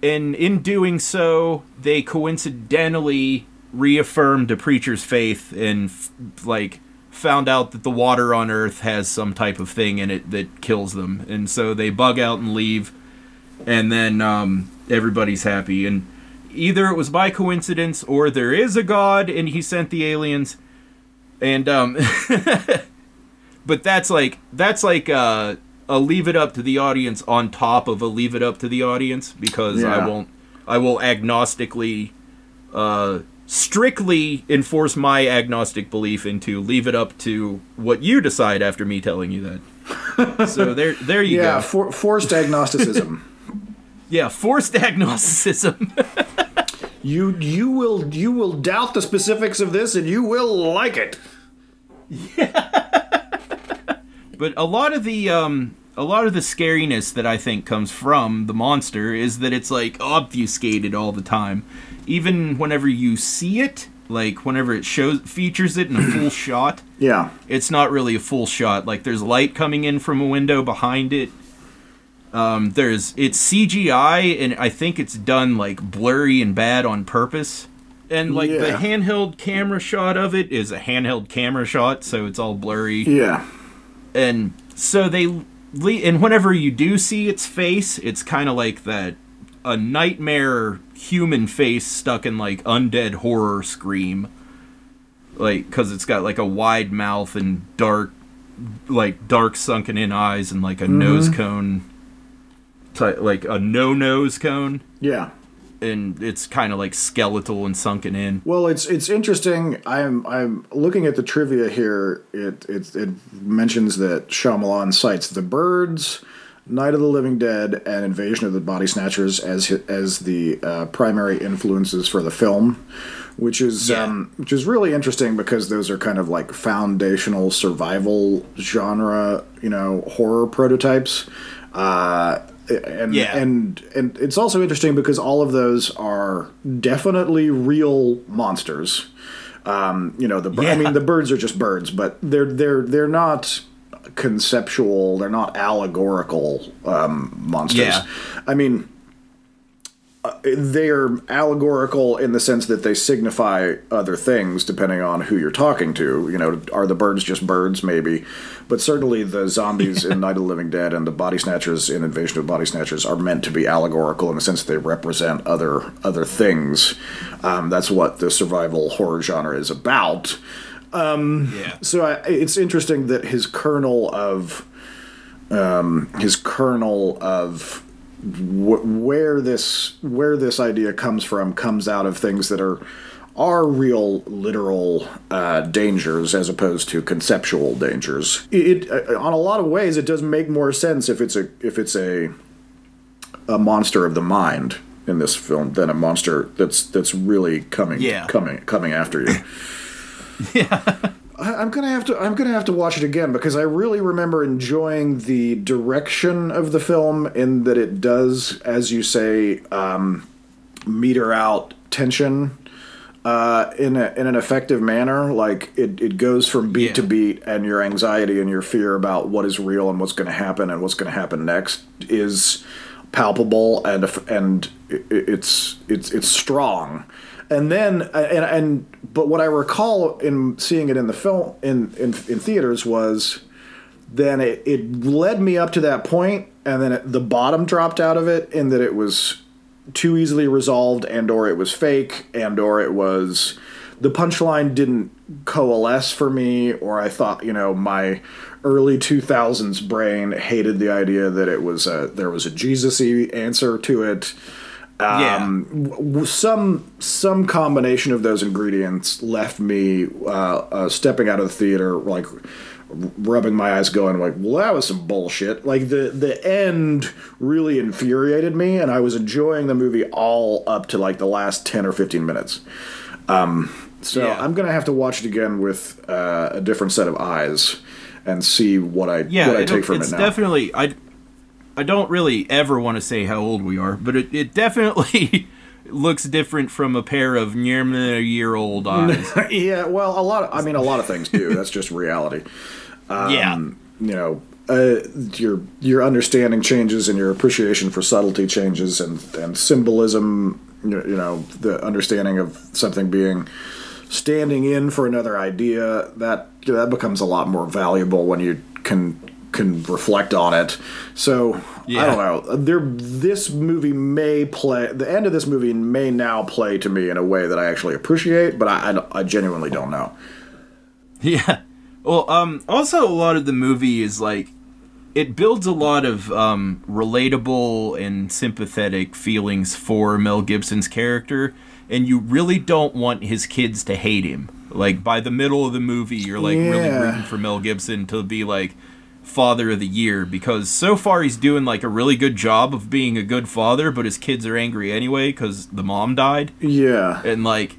and in doing so, they coincidentally reaffirmed a preacher's faith and f- like found out that the water on Earth has some type of thing in it that kills them, and so they bug out and leave, and then um, everybody's happy. And either it was by coincidence or there is a god and he sent the aliens, and um, *laughs* but that's like that's like uh, a leave it up to the audience on top of a leave it up to the audience because I won't I will agnostically uh, strictly enforce my agnostic belief into leave it up to what you decide after me telling you that. *laughs* so there there you yeah, go. for, forced agnosticism. *laughs* yeah, forced agnosticism. *laughs* you you will you will doubt the specifics of this, and you will like it. But a lot of the um a lot of the scariness that I think comes from the monster is that it's like obfuscated all the time. Even whenever you see it, like whenever it shows features it in a full *clears throat* shot, Yeah. it's not really a full shot. Like there's light coming in from a window behind it. Um, there's it's CGI and I think it's done like blurry and bad on purpose. And like the handheld camera shot of it is a handheld camera shot, so it's all blurry Yeah. And so they le- and whenever you do see its face it's kind of like that a nightmare human face stuck in like undead horror scream like because it's got like a wide mouth and dark like dark sunken in eyes and like a nose Mhm. cone like a no nose cone Yeah. And it's kind of like skeletal and sunken in Well, it's it's interesting. I'm I'm looking at the trivia here. It it it mentions that Shyamalan cites The Birds, Night of the Living Dead, and Invasion of the Body Snatchers as as the uh, primary influences for the film, which is um, which is really interesting because those are kind of like foundational survival genre, you know, horror prototypes. Uh, and Yeah. and and it's also interesting because all of those are definitely real monsters. Um, you know, the bir- I mean, the birds are just birds, but they're they're they're not conceptual. They're not allegorical um, monsters. Yeah. I mean, uh, they are allegorical in the sense that they signify other things depending on who you're talking to. You know, are the birds just birds? Maybe, but certainly the zombies in *laughs* Night of the Living Dead and the body snatchers in Invasion of Body Snatchers are meant to be allegorical in the sense that they represent other other things. Um, that's what the survival horror genre is about. Um, yeah. So I, it's interesting that his kernel of um, his kernel of wh- where this where this idea comes from comes out of things that are are real literal uh, dangers as opposed to conceptual dangers. It, it uh, on a lot of ways it does make more sense if it's a if it's a a monster of the mind in this film than a monster that's that's really coming Yeah. coming coming after you. *laughs* I, I'm gonna have to. I'm gonna have to watch it again because I really remember enjoying the direction of the film in that it does, as you say, um, meter out tension uh, in a, in an effective manner. Like it, it goes from beat to beat, and your anxiety and your fear about what is real and what's going to happen and what's going to happen next is palpable and and it's it's it's strong. And then uh, and and but what I recall in seeing it in the film in in, in theaters was then it, it led me up to that point and then it, the bottom dropped out of it in that it was too easily resolved and or it was fake and or it was the punchline didn't coalesce for me or i thought you know my early 2000s brain hated the idea that it was a, there was a jesus-y answer to it um, w- w- some some combination of those ingredients left me uh, uh, stepping out of the theater like rubbing my eyes going like well that was some bullshit like the the end really infuriated me and i was enjoying the movie all up to like the last 10 or 15 minutes um, so Yeah. i'm gonna have to watch it again with uh, a different set of eyes and see what i Yeah, what i take from it now definitely. I, I don't really ever want to say how old we are, but it, it definitely *laughs* looks different from a pair of near a year old eyes. yeah, well, a lot. Of, I mean, a lot of things do. That's just reality. *laughs* Um, Yeah. You know, uh, your your understanding changes and your appreciation for subtlety changes, and and symbolism. You you know, the understanding of something being standing in for another idea that that becomes a lot more valuable when you can can reflect on it. So I don't know. There, this movie may play. The end of this movie may now play to me in a way that I actually appreciate, but I, I, I genuinely don't know. *laughs* Yeah. Well, um, also a lot of the movie is like it builds a lot of um, relatable and sympathetic feelings for Mel Gibson's character, and you really don't want his kids to hate him. Like by the middle of the movie, you're like really rooting for Mel Gibson to be like father of the year because so far he's doing like a really good job of being a good father, but his kids are angry anyway because the mom died Yeah. and like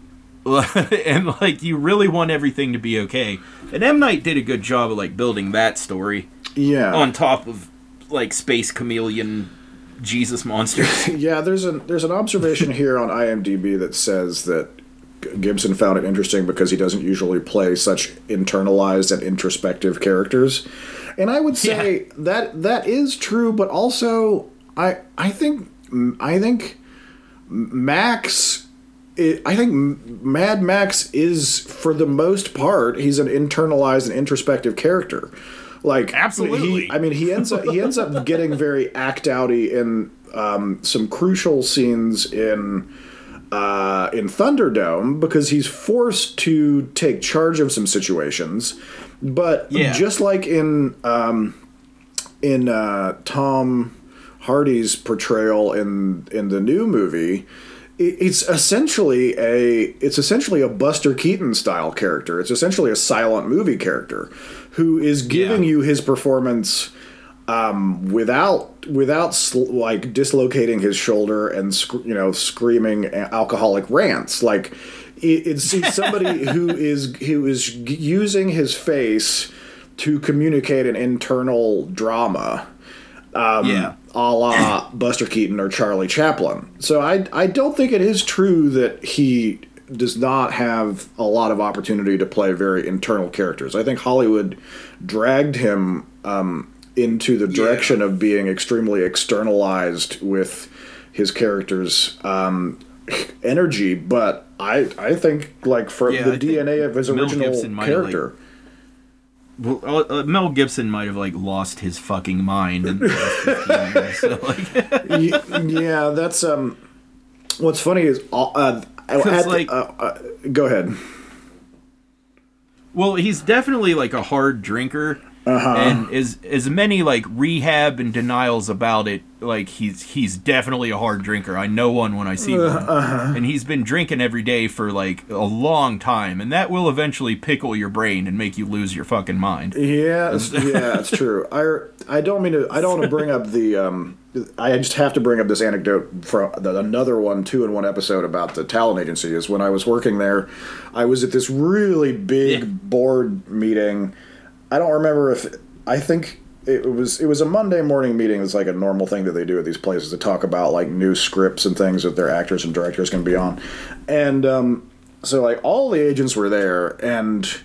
*laughs* and like you really want everything to be okay and m night did a good job of like building that story Yeah. on top of like space chameleon jesus monsters *laughs* yeah, there's an there's an observation here on IMDb that says that Gibson found it interesting because he doesn't usually play such internalized and introspective characters. And I would say that that is true, but also I I think I think Max I think Mad Max is, for the most part, he's an internalized and introspective character. Like Absolutely. he, I mean, he ends up he ends up getting very act outy in um, some crucial scenes in uh, in Thunderdome because he's forced to take charge of some situations. But Yeah. just like in um, in uh, Tom Hardy's portrayal in in the new movie, it, it's essentially a it's essentially a Buster Keaton style character. It's essentially a silent movie character who is giving you his performance um, without without sl- like dislocating his shoulder and sc- you know screaming alcoholic rants. Like it's, it's somebody *laughs* who is who is using his face to communicate an internal drama. Um, Yeah. a la *coughs* Buster Keaton or Charlie Chaplin. So I I don't think it is true that he does not have a lot of opportunity to play very internal characters. I think Hollywood dragged him um, into the direction of being extremely externalized with his character's um, energy, but I I think like from Yeah, the I DNA of his Mel original Gibson have, like, character. Well, uh, uh, Mel Gibson might have like lost his fucking mind in the last 15 years. So, like, *laughs* yeah, that's um. What's funny is all- uh, at, like- uh, uh, go ahead. well, he's definitely like a hard drinker, Uh-huh. and as as many like rehab and denials about it, like he's he's definitely a hard drinker. I know one when I see one, Uh-huh. and he's been drinking every day for like a long time, and that will eventually pickle your brain and make you lose your fucking mind. *laughs* Yeah, it's, yeah, it's true. I I don't mean to. I don't want to bring up the. Um, I just have to bring up this anecdote from the, another one, two in one episode about the talent agency. Is when I was working there, I was at this really big board meeting. I don't remember if I think it was it was a Monday morning meeting. It's like a normal thing that they do at these places to talk about like new scripts and things that their actors and directors can be on, and um, so like all the agents were there and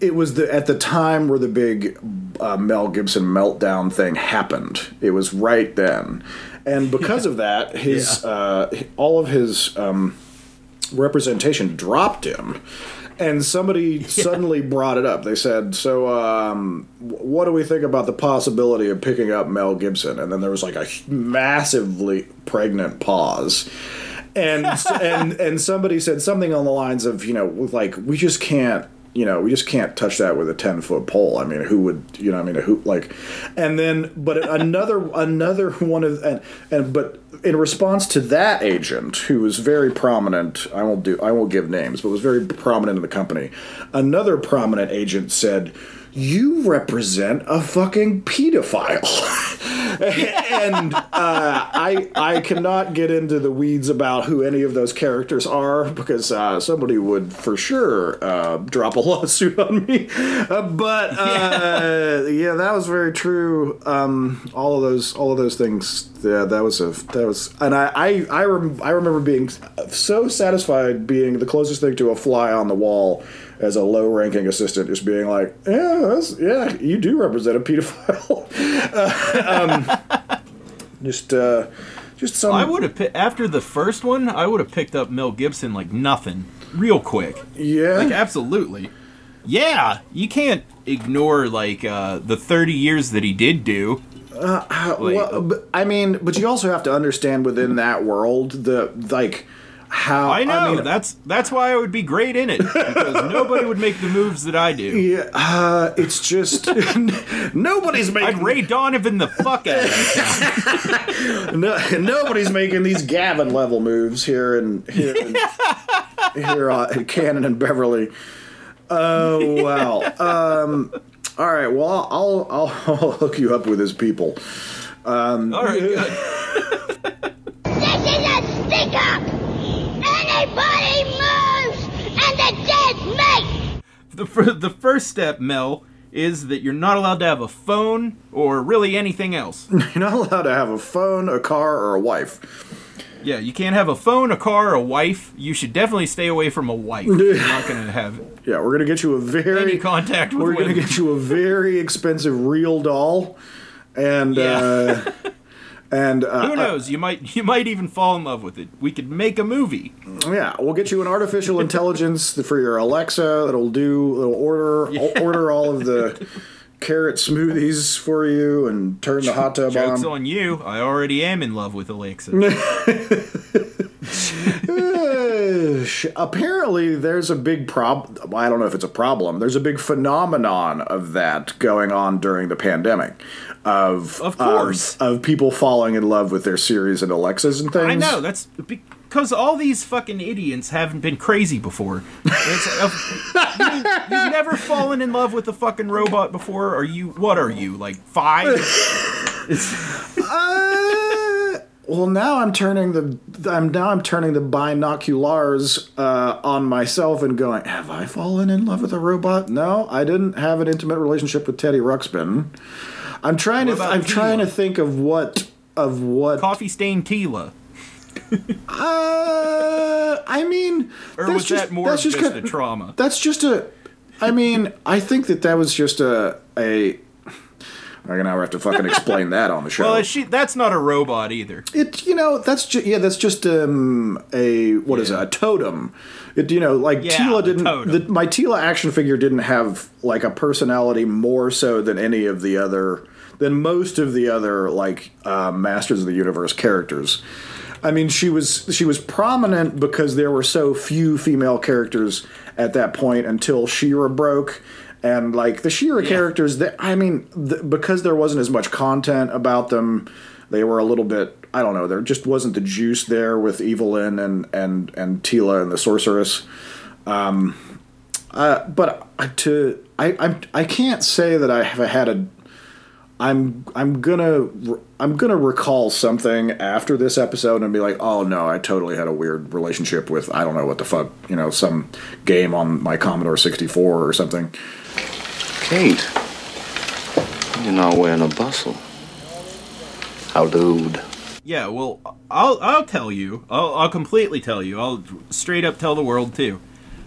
it was the at the time where the big uh, Mel Gibson meltdown thing happened. It was right then, and because of that, *laughs* his uh, all of his um, representation dropped him. And somebody *laughs* suddenly brought it up. They said, "So, um, what do we think about the possibility of picking up Mel Gibson?" And then there was like a massively pregnant pause, and *laughs* and and somebody said something on the lines of, you know, like we just can't you know, we just can't touch that with a ten foot pole. I mean, who would, you know, I mean, who like, and then, but another, *laughs* another one of, and, and, but in response to that agent, who was very prominent, I won't do, I won't give names, but was very prominent in the company. Another prominent agent said, "You represent a fucking pedophile," *laughs* and uh, I, I cannot get into the weeds about who any of those characters are because uh, somebody would for sure uh, drop a *laughs* lawsuit on me. Uh, but uh, yeah, that was very true. Um, all of those, all of those things. Yeah, that was a that was, and I I I, rem- I remember being so satisfied being the closest thing to a fly on the wall as a low-ranking assistant, just being like, yeah, that's, yeah, you do represent a pedophile. *laughs* uh, um, just uh, just some. I would have after the first one, I would have picked up Mel Gibson like nothing, real quick. Yeah, like absolutely. Yeah, you can't ignore like uh, the thirty years that he did do. Uh, well, but, I mean, but you also have to understand within that world the like how I know I mean, that's that's why I would be great in it because *laughs* nobody would make the moves that I do. Yeah, uh, it's just *laughs* *laughs* nobody's making. I'd Ray Donovan the fuck out of it. no, nobody's making these Gavin level moves here and here in, here uh, at Cannon and Beverly. Oh wow. Um, all right. Well, I'll, I'll I'll hook you up with his people. Um, All right, good. This is a stick up! Anybody moves and the dead mate! The fir- the first step, Mel, is that you're not allowed to have a phone or really anything else. *laughs* You're not allowed to have a phone, a car, or a wife. Yeah, you can't have a phone, a car, a wife. You should definitely stay away from a wife. *laughs* You're not gonna have Yeah, we're gonna get you a very any contact with We're gonna get you a very *laughs* expensive real doll, and uh, and uh, Who knows? You might *laughs* you might even fall in love with it. We could make a movie. Yeah, we'll get you an artificial intelligence *laughs* for your Alexa that'll do that'll order *laughs* order all of the carrot smoothies for you and turn the hot tub Jokes on. on you. I already am in love with Alexa. Apparently, there's a big prob. I don't know if it's a problem. There's a big phenomenon of that going on during the pandemic. Of Of course. of, of people falling in love with their Siris and Alexas and things. I know that's because all these fucking idiots haven't been crazy before. It's, uh, *laughs* you, you've never fallen in love with a fucking robot before. Are you? What are you like five? *laughs* Uh, well, now I'm turning the I'm now I'm turning the binoculars uh, on myself and going, have I fallen in love with a robot? No, I didn't have an intimate relationship with Teddy Ruxpin. I'm trying What to about I'm trying to think of what of what Coffee stained Teela. *laughs* Uh, I mean, Or that's was just, that more that's just kind- a trauma? That's just a. I mean, I think that that was just a a. I now have to fucking explain that on the show. Well, she that's not a robot either. It you know that's just yeah that's just um a what is it a totem. It you know like Yeah, Teela didn't the, my Teela action figure didn't have like a personality more so than any of the other than most of the other like uh, Masters of the Universe characters. I mean she was she was prominent because there were so few female characters at that point until She-Ra broke. And like the She-Ra characters, that I mean, th- because there wasn't as much content about them, they were a little bit I don't know. There just wasn't the juice there with Evil-Lyn and and and Teela and the sorceress. Um, uh, but I- to I I'm, I can't say that I have had a. I'm I'm gonna I'm gonna recall something after this episode and be like, oh no, I totally had a weird relationship with I don't know what the fuck you know some game on my Commodore 64 or something. Kate, you're not wearing a bustle. How dude? Yeah, well, I'll I'll tell you. I'll I'll completely tell you. I'll straight up tell the world too.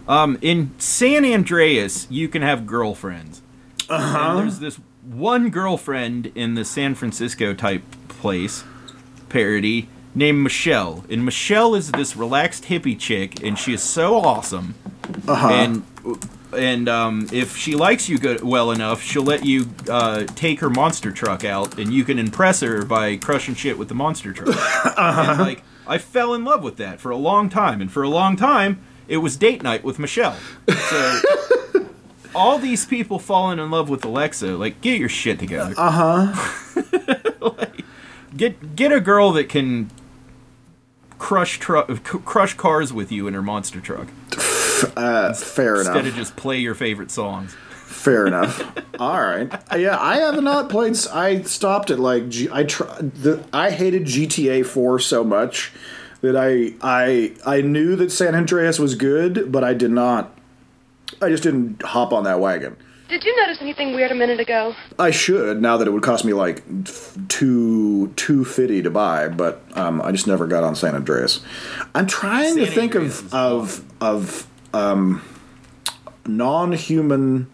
Um, in San Andreas, you can have girlfriends. Uh-huh. There's this one girlfriend in the San Francisco type place parody named Michelle, and Michelle is this relaxed hippie chick, and she is so awesome. Uh-huh. And and um, if she likes you good well enough, she'll let you uh, take her monster truck out, and you can impress her by crushing shit with the monster truck. Uh-huh. *laughs* And, like I fell in love with that for a long time, and for a long time, it was date night with Michelle. So. *laughs* All these people falling in love with Alexa, like get your shit together. *laughs* Uh huh. Get get a girl that can crush tru- c- crush cars with you in her monster truck Uh, fair instead enough. of just play your favorite songs. Fair enough. All right. Yeah, I have not played. I stopped at like G, I tr- the I hated GTA 4 so much that I I I knew that San Andreas was good, but I did not. I just didn't hop on that wagon. Did you notice anything weird a minute ago? I should now that it would cost me like f- two two fifty to buy, but um, I just never got on San Andreas. I'm trying to think of of of um, non-human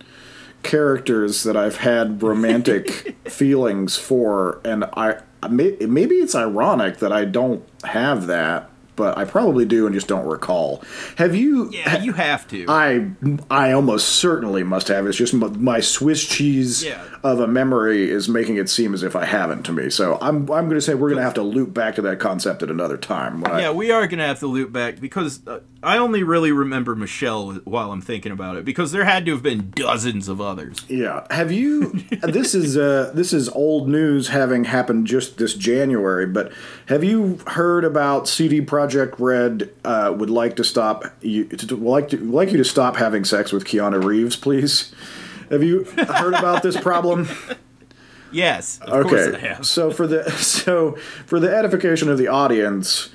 characters that I've had romantic *laughs* feelings for, and I I maybe it's ironic that I don't have that, but I probably do and just don't recall. Have you? Yeah, you have to. I I almost certainly must have. It's just my Swiss cheese Yeah. of a memory is making it seem as if I haven't to me. So I'm I'm going to say we're going to have to loop back to that concept at another time. When I, Yeah, we are gonna have to loop back because uh, I only really remember Michelle while I'm thinking about it because there had to have been dozens of others. Yeah. Have you? *laughs* this is uh, this is old news, having happened just this January. But have you heard about CD Projekt Red uh, would like to stop you to, to- like to like you to stop having sex with Keanu Reeves, please? Have you heard about this problem? *laughs* Yes, of course I have. So for the *laughs* so for the edification of the audience,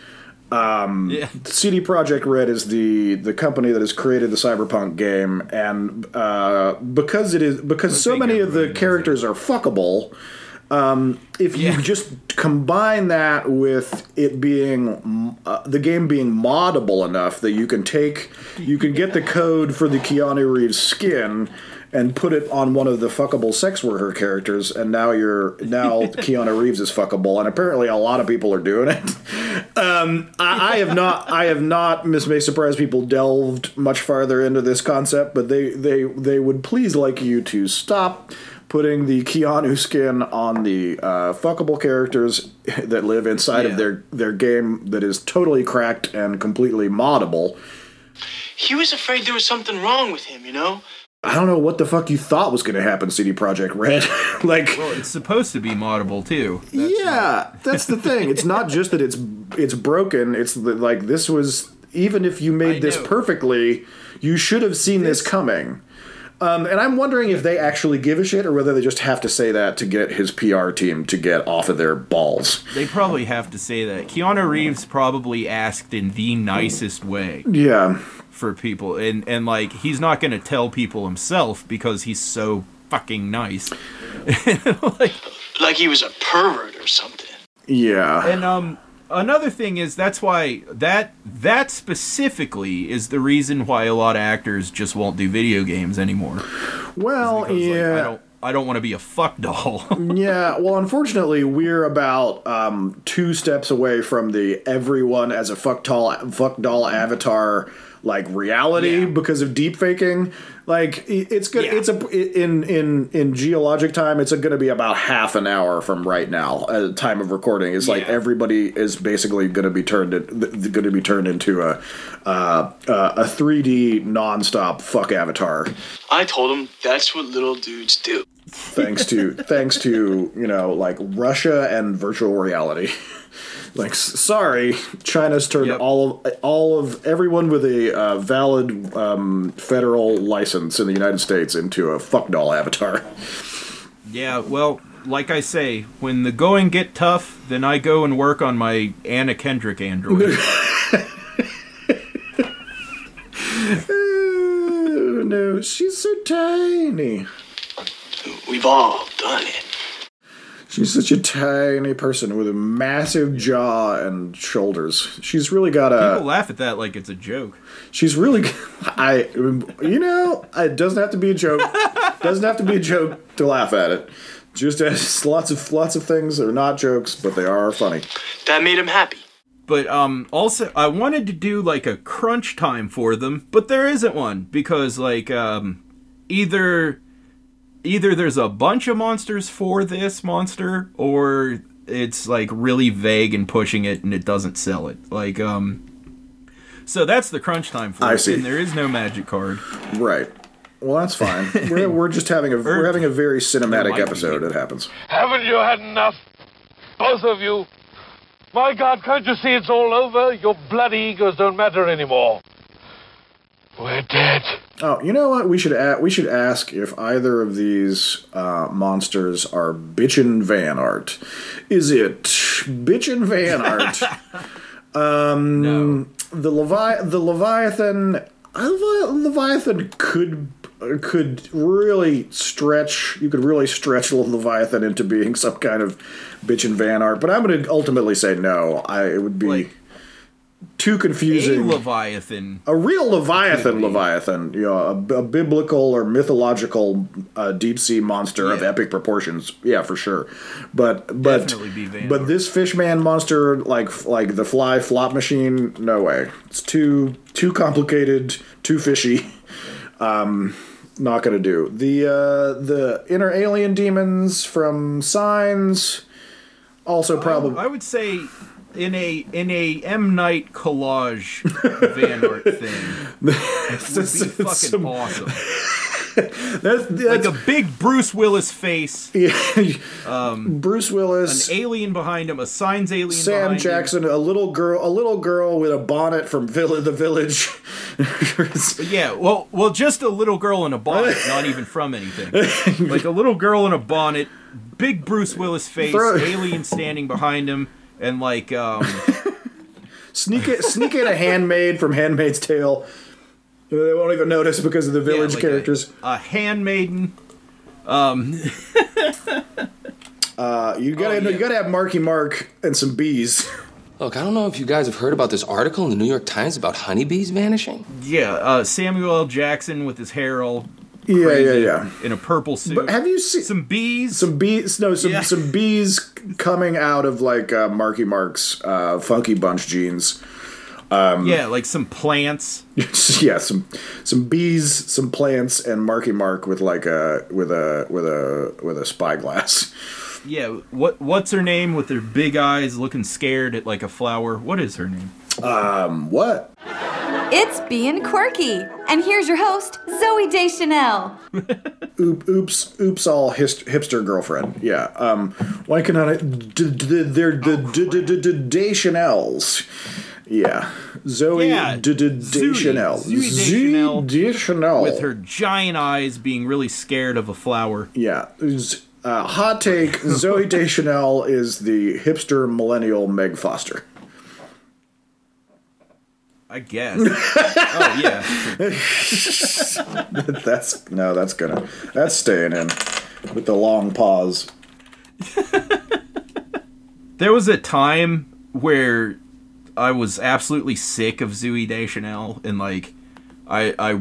um, yeah. CD Projekt Red is the the company that has created the Cyberpunk game, and uh, because it is because so many of the characters are fuckable. Um, if you just combine that with it being uh, the game being moddable enough that you can take you can get the code for the Keanu Reeves skin and put it on one of the fuckable sex worker characters, and now you're now *laughs* Keanu Reeves is fuckable, and apparently a lot of people are doing it. Um, I, I have not, I have not. This may surprise people. Delved much farther into this concept, but they they they would please like you to stop putting the Keanu skin on the uh, fuckable characters that live inside Yeah. of their their game that is totally cracked and completely moddable. He was afraid there was something wrong with him, you know? I don't know what the fuck you thought was going to happen, CD Projekt Red. *laughs* like, well, it's supposed to be moddable too. yeah, that's the thing. It's not *laughs* just that it's it's broken. It's that like this was even if you made this perfectly, you should have seen this, coming. Um, and I'm wondering if they actually give a shit or whether they just have to say that to get his PR team to get off of their balls. They probably have to say that. Keanu Reeves probably asked in the nicest way. Yeah. For people, and and like he's not gonna tell people himself because he's so fucking nice. *laughs* Like he was a pervert or something. Yeah. And um another thing is that's why that that specifically is the reason why a lot of actors just won't do video games anymore. Well, Because, like, yeah. I don't I don't want to be a fuck doll. *laughs* yeah, well, unfortunately, we're about um, two steps away from the everyone as a fuck doll, fuck doll avatar like reality because of deep faking. Like it's good. It's a in in in geologic time. It's going to be about half an hour from right now. Uh, time of recording is like everybody is basically going to be turned going to be turned into a uh, uh, a three D nonstop fuck avatar. I told him that's what little dudes do. Thanks to thanks to you know like Russia and virtual reality. *laughs* like, sorry, China's turned all of all of everyone with a uh, valid um, federal license in the United States into a fuck doll avatar. yeah, well, like I say, when the going get tough, then I go and work on my Anna Kendrick android. *laughs* *laughs* Oh, no, she's so tiny. We've all done it. She's such a tiny person with a massive jaw and shoulders. She's really got a. People laugh at that like it's a joke. She's really, I, you know, it doesn't have to be a joke. doesn't have to be a joke to laugh at it. Just as lots of lots of things that are not jokes, but they are funny. That made him happy. But um also I wanted to do like a crunch time for them, but there isn't one because like um either either there's a bunch of monsters for this monster or it's like really vague and pushing it and it doesn't sell it. Like um so that's the crunch time for I it, see. and there is no magic card. Right. Well, that's fine. We're, we're just having a we're having a very cinematic episode. It happens. Haven't you had enough? Both of you. My God, can't you see it's all over? Your bloody egos don't matter anymore. We're dead. Oh, you know what? We should a- we should ask if either of these uh, monsters are bitchin' van art. Is it bitchin' van art? *laughs* um, the Levi- the Leviathan, Levi- Leviathan could could really stretch. You could really stretch Leviathan into being *laughs* some kind of bitchin' van art. But I'm going to ultimately say no. I it would be too confusing. A. Leviathan. A real Leviathan, Leviathan, you know, a, a biblical or mythological uh, deep sea monster of epic proportions. Yeah, for sure. But but Definitely be Van but this fishman monster, like like the fly flop machine, no way. It's too too complicated, too fishy. *laughs* Um, not gonna do the uh, the inner alien demons from Signs. Also, probably I would say in a in a M Night collage *laughs* van art thing would be fucking awesome. *laughs* that's, like a big Bruce Willis face. um, Bruce Willis, an alien behind him, a signs alien. Sam Jackson, a little girl, a little girl with a bonnet from Villa, the Village. Yeah, well, well, just a little girl in a bonnet, not even from anything. *laughs* Like a little girl in a bonnet, big Bruce Willis face, Throw- alien standing behind him, and like um, *laughs* sneak it, sneak in a handmaid from Handmaid's Tale. They won't even notice because of the village like characters. a handmaiden. Um, *laughs* Uh, you gotta Oh, you gotta have Marky Mark and some bees. Look, I don't know if you guys have heard about this article in the New York Times about honeybees vanishing. yeah, uh, Samuel L. Jackson with his hair all Yeah, crazy yeah, yeah. in a purple suit. But have you seen some bees? Some bees? No, some Yeah. some bees coming out of like uh, Marky Mark's uh, Funky Bunch jeans. Um, yeah, like some plants. *laughs* yeah, some some bees, some plants, and Marky Mark with like a with a with a with a spyglass. Yeah, what what's her name with her big eyes, looking scared at like a flower? What is her name? Um, what? It's being quirky. And here's your host, Zooey Deschanel. Oop, oops, oops, all hist- hipster girlfriend. Yeah. Um, why cannot I? d- d- They're the d- d- d- d- Deschanels. Yeah, Zooey Yeah, d- d- Deschanel. Zooey Zooey Deschanel. with her giant eyes, being really scared of a flower. Yeah. Uh, hot take: Zooey Deschanel is the hipster millennial Meg Foster. I guess. oh yeah. *laughs* that's no, that's gonna that's staying in with the long pause. There was a time where I was absolutely sick of Zooey Deschanel, and like, I I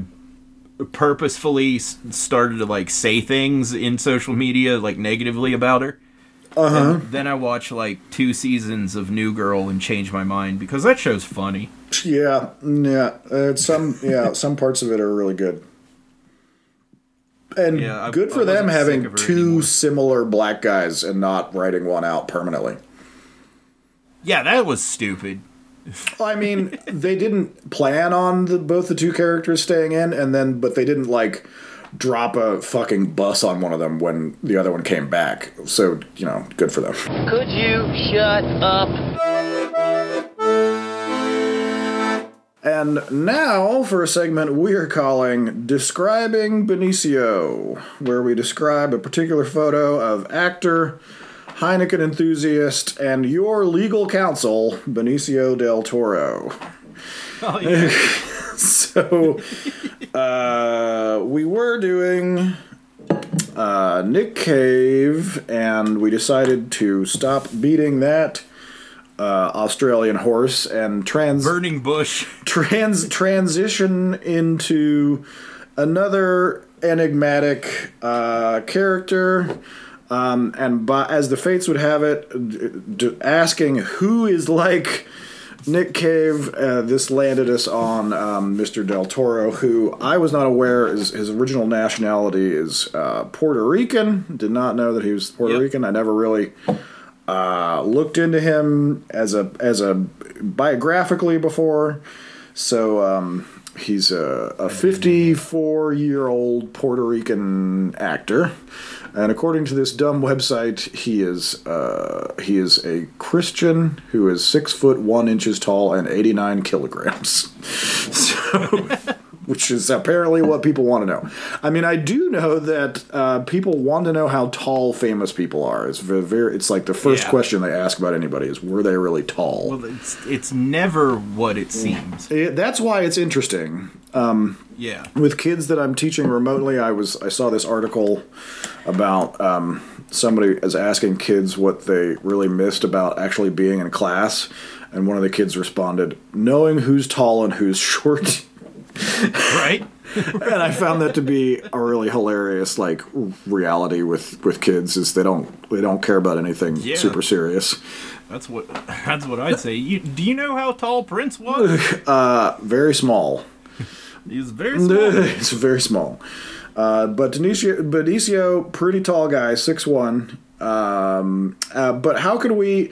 purposefully started to like say things in social media like negatively about her. Uh-huh. Then I watch like two seasons of New Girl and change my mind because that show's funny. Yeah, yeah. Uh, some yeah, some parts of it are really good. And Yeah, I- good for them having two similar black guys and not writing one out permanently. Yeah, that was stupid. I mean, *laughs* they didn't plan on the, both the two characters staying in, and then but they didn't like drop a fucking bus on one of them when the other one came back. So you know, good for them. Could you shut up? And now for a segment we are calling Describing Benicio, where we describe a particular photo of actor, Heineken enthusiast, and your legal counsel, Benicio del Toro. *laughs* Oh, yeah. *laughs* so, uh, we were doing uh, Nick Cave, and we decided to stop beating that uh, Australian horse and trans Burning bush. trans transition into another enigmatic uh, character. Um, and by, as the fates would have it, d- d- asking who is like Nick Cave, uh, this landed us on um, Mr. Del Toro, who I was not aware is his original nationality is uh, Puerto Rican. Did not know that he was Puerto Rican. I never really uh, looked into him as a as a biographically before. So um, he's a, a 54 year old Puerto Rican actor, and according to this dumb website, he is uh, he is a Christian who is six foot one inches tall and 89 kilograms. *laughs* So. Which is apparently what people want to know. I mean, I do know that uh, people want to know how tall famous people are. It's very, it's like the first Yeah. question they ask about anybody is, were they really tall? Well, it's it's never what it seems. It- that's why it's interesting. Um, Yeah. with kids that I'm teaching remotely, I was I saw this article about um, somebody is asking kids what they really missed about actually being in class, and one of the kids responded, "Knowing who's tall and who's *laughs* short." Right. and I found that to be a really hilarious like reality with with kids is they don't they don't care about anything Yeah. super serious. That's what that's what I'd say. You, do you know how tall Prince was? *laughs* Uh, very small. He's very small. *laughs* it's very small. Uh, but Benicio, Benicio, pretty tall guy, six one. Um, uh, but how could we?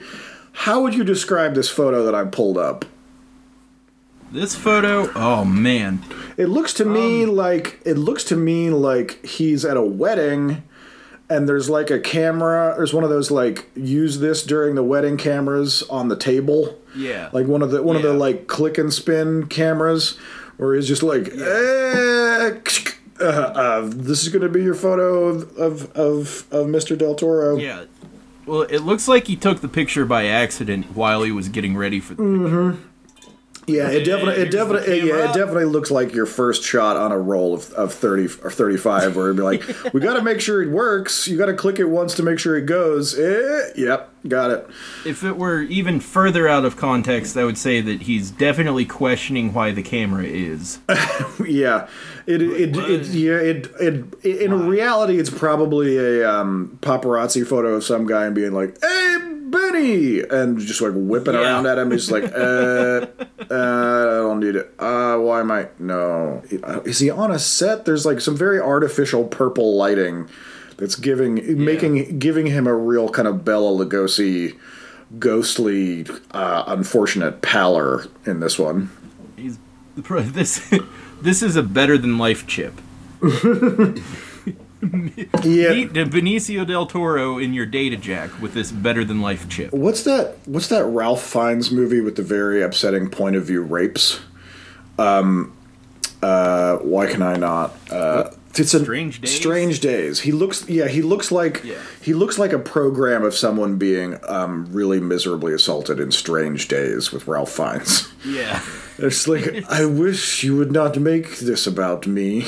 How would you describe this photo that I pulled up? This photo, oh man, It looks to me Um, like it looks to me like he's at a wedding, and there's like a camera. There's one of those like use this during the wedding cameras on the table. Yeah. like one of the one of the like click and spin cameras, where he's just like, eh, uh, uh, this is going to be your photo of of of, of Mr. Del Toro. yeah. Well, it looks like he took the picture by accident while he was getting ready for the Mm-hmm. Yeah, it definitely, it definitely, yeah, it definitely looks like your first shot on a roll of, of thirty or thirty-five, where it'd be like, *laughs* we got to make sure it works. You got to click it once to make sure it goes. Eh, yep, got it. If it were even further out of context, I would say that he's definitely questioning why the camera is. *laughs* Yeah, it, it, it, yeah, it, it, in reality, it's probably a um, paparazzi photo of some guy and being like, "Hey, Benny," and just like whipping around at him. He's like, *laughs* uh, I don't need it. Uh, why am I? No, is he on a set? There's like some very artificial purple lighting that's giving, making, giving him a real kind of Bela Lugosi, ghostly, uh, unfortunate pallor in this one. He's *laughs* this. This is a better than life chip. *laughs* Yeah. Meet Benicio del Toro in your data jack with this better than life chip. What's that? What's that Ralph Fiennes movie with the very upsetting point of view rapes? Um, uh, why can I not? Uh, it's a Strange Days? Strange Days. He looks, yeah, he looks like he looks like a program of someone being um, really miserably assaulted in Strange Days with Ralph Fiennes. Yeah. *laughs* It's like I wish you would not make this about me.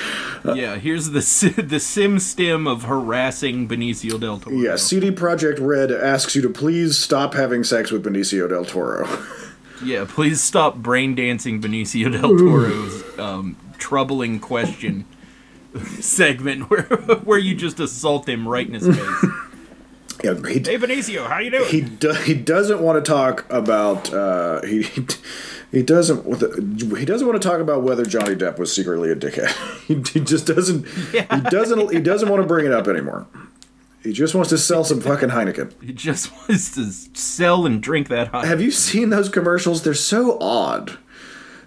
*laughs* yeah, here's the the sim stim of harassing Benicio del Toro. Yeah, CD Projekt Red asks you to please stop having sex with Benicio del Toro. *laughs* Yeah, please stop brain dancing Benicio del Toro's um, troubling question *laughs* segment where *laughs* where you just assault him right in his face. *laughs* Yeah, he, hey Benicio, how you doing? he do, he doesn't want to talk about uh, he he doesn't he doesn't want to talk about whether Johnny Depp was secretly a dickhead. He, he just doesn't he doesn't he doesn't want to bring it up anymore. He just wants to sell some fucking Heineken. He just wants to sell and drink that high. Have you seen those commercials? They're so odd.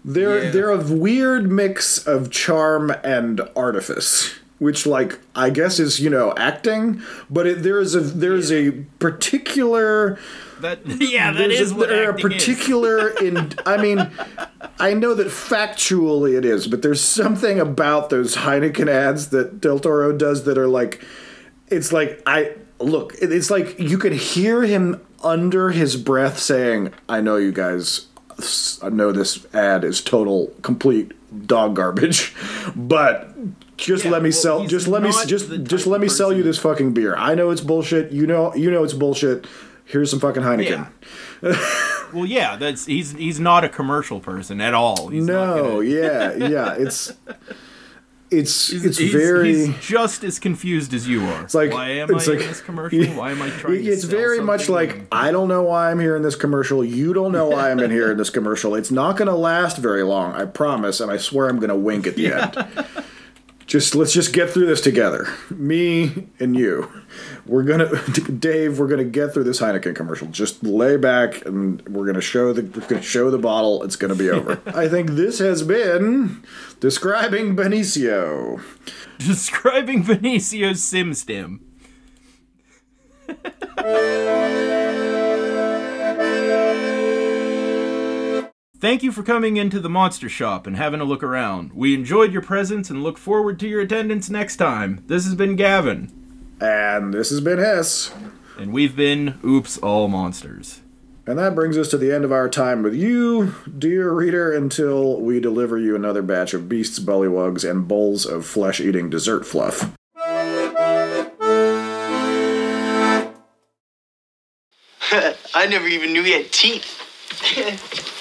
They're Yeah. they're a weird mix of charm and artifice, which like I guess is you know acting, but it, there is a there is a particular That *laughs* *laughs* yeah, that there's is a, what there are acting is. particular *laughs* in I mean I know that factually it is, but there's something about those Heineken ads that Del Toro does that are like it's like I look, it's like you could hear him under his breath saying, "I know you guys s- I know this ad is total complete dog garbage, *laughs* but just let me sell just let me just just let me sell you this fucking beer. I know it's bullshit. You know you know it's bullshit. Here's some fucking Heineken." Well, yeah, that's he's he's not a commercial person at all. He's no, yeah, yeah, it's *laughs* it's it's he's, very he's just as confused as you are. It's like why am I like, in this commercial? *laughs* Why am I trying? to It's very much like I don't know why I'm here in this commercial. You don't know why I'm in here in this commercial. It's not going to last very long, I promise, and I swear I'm going to wink at the *laughs* end. Just let's just get through this together, me and you. We're gonna, *laughs* Dave. We're gonna get through this Heineken commercial. Just lay back, and we're gonna show the we're gonna show the bottle. It's gonna be over. *laughs* I think this has been describing Benicio. describing Benicio's sim stim. *laughs* Thank you for coming into the Monster Shop and having a look around. We enjoyed your presence and look forward to your attendance next time. This has been Gavin. And this has been Hess. And we've been Oops All Monsters. And that brings us to the end of our time with you, dear reader, until we deliver you another batch of beasts, bullywugs, and bowls of flesh eating dessert fluff. *laughs* I never even knew he had teeth. *laughs*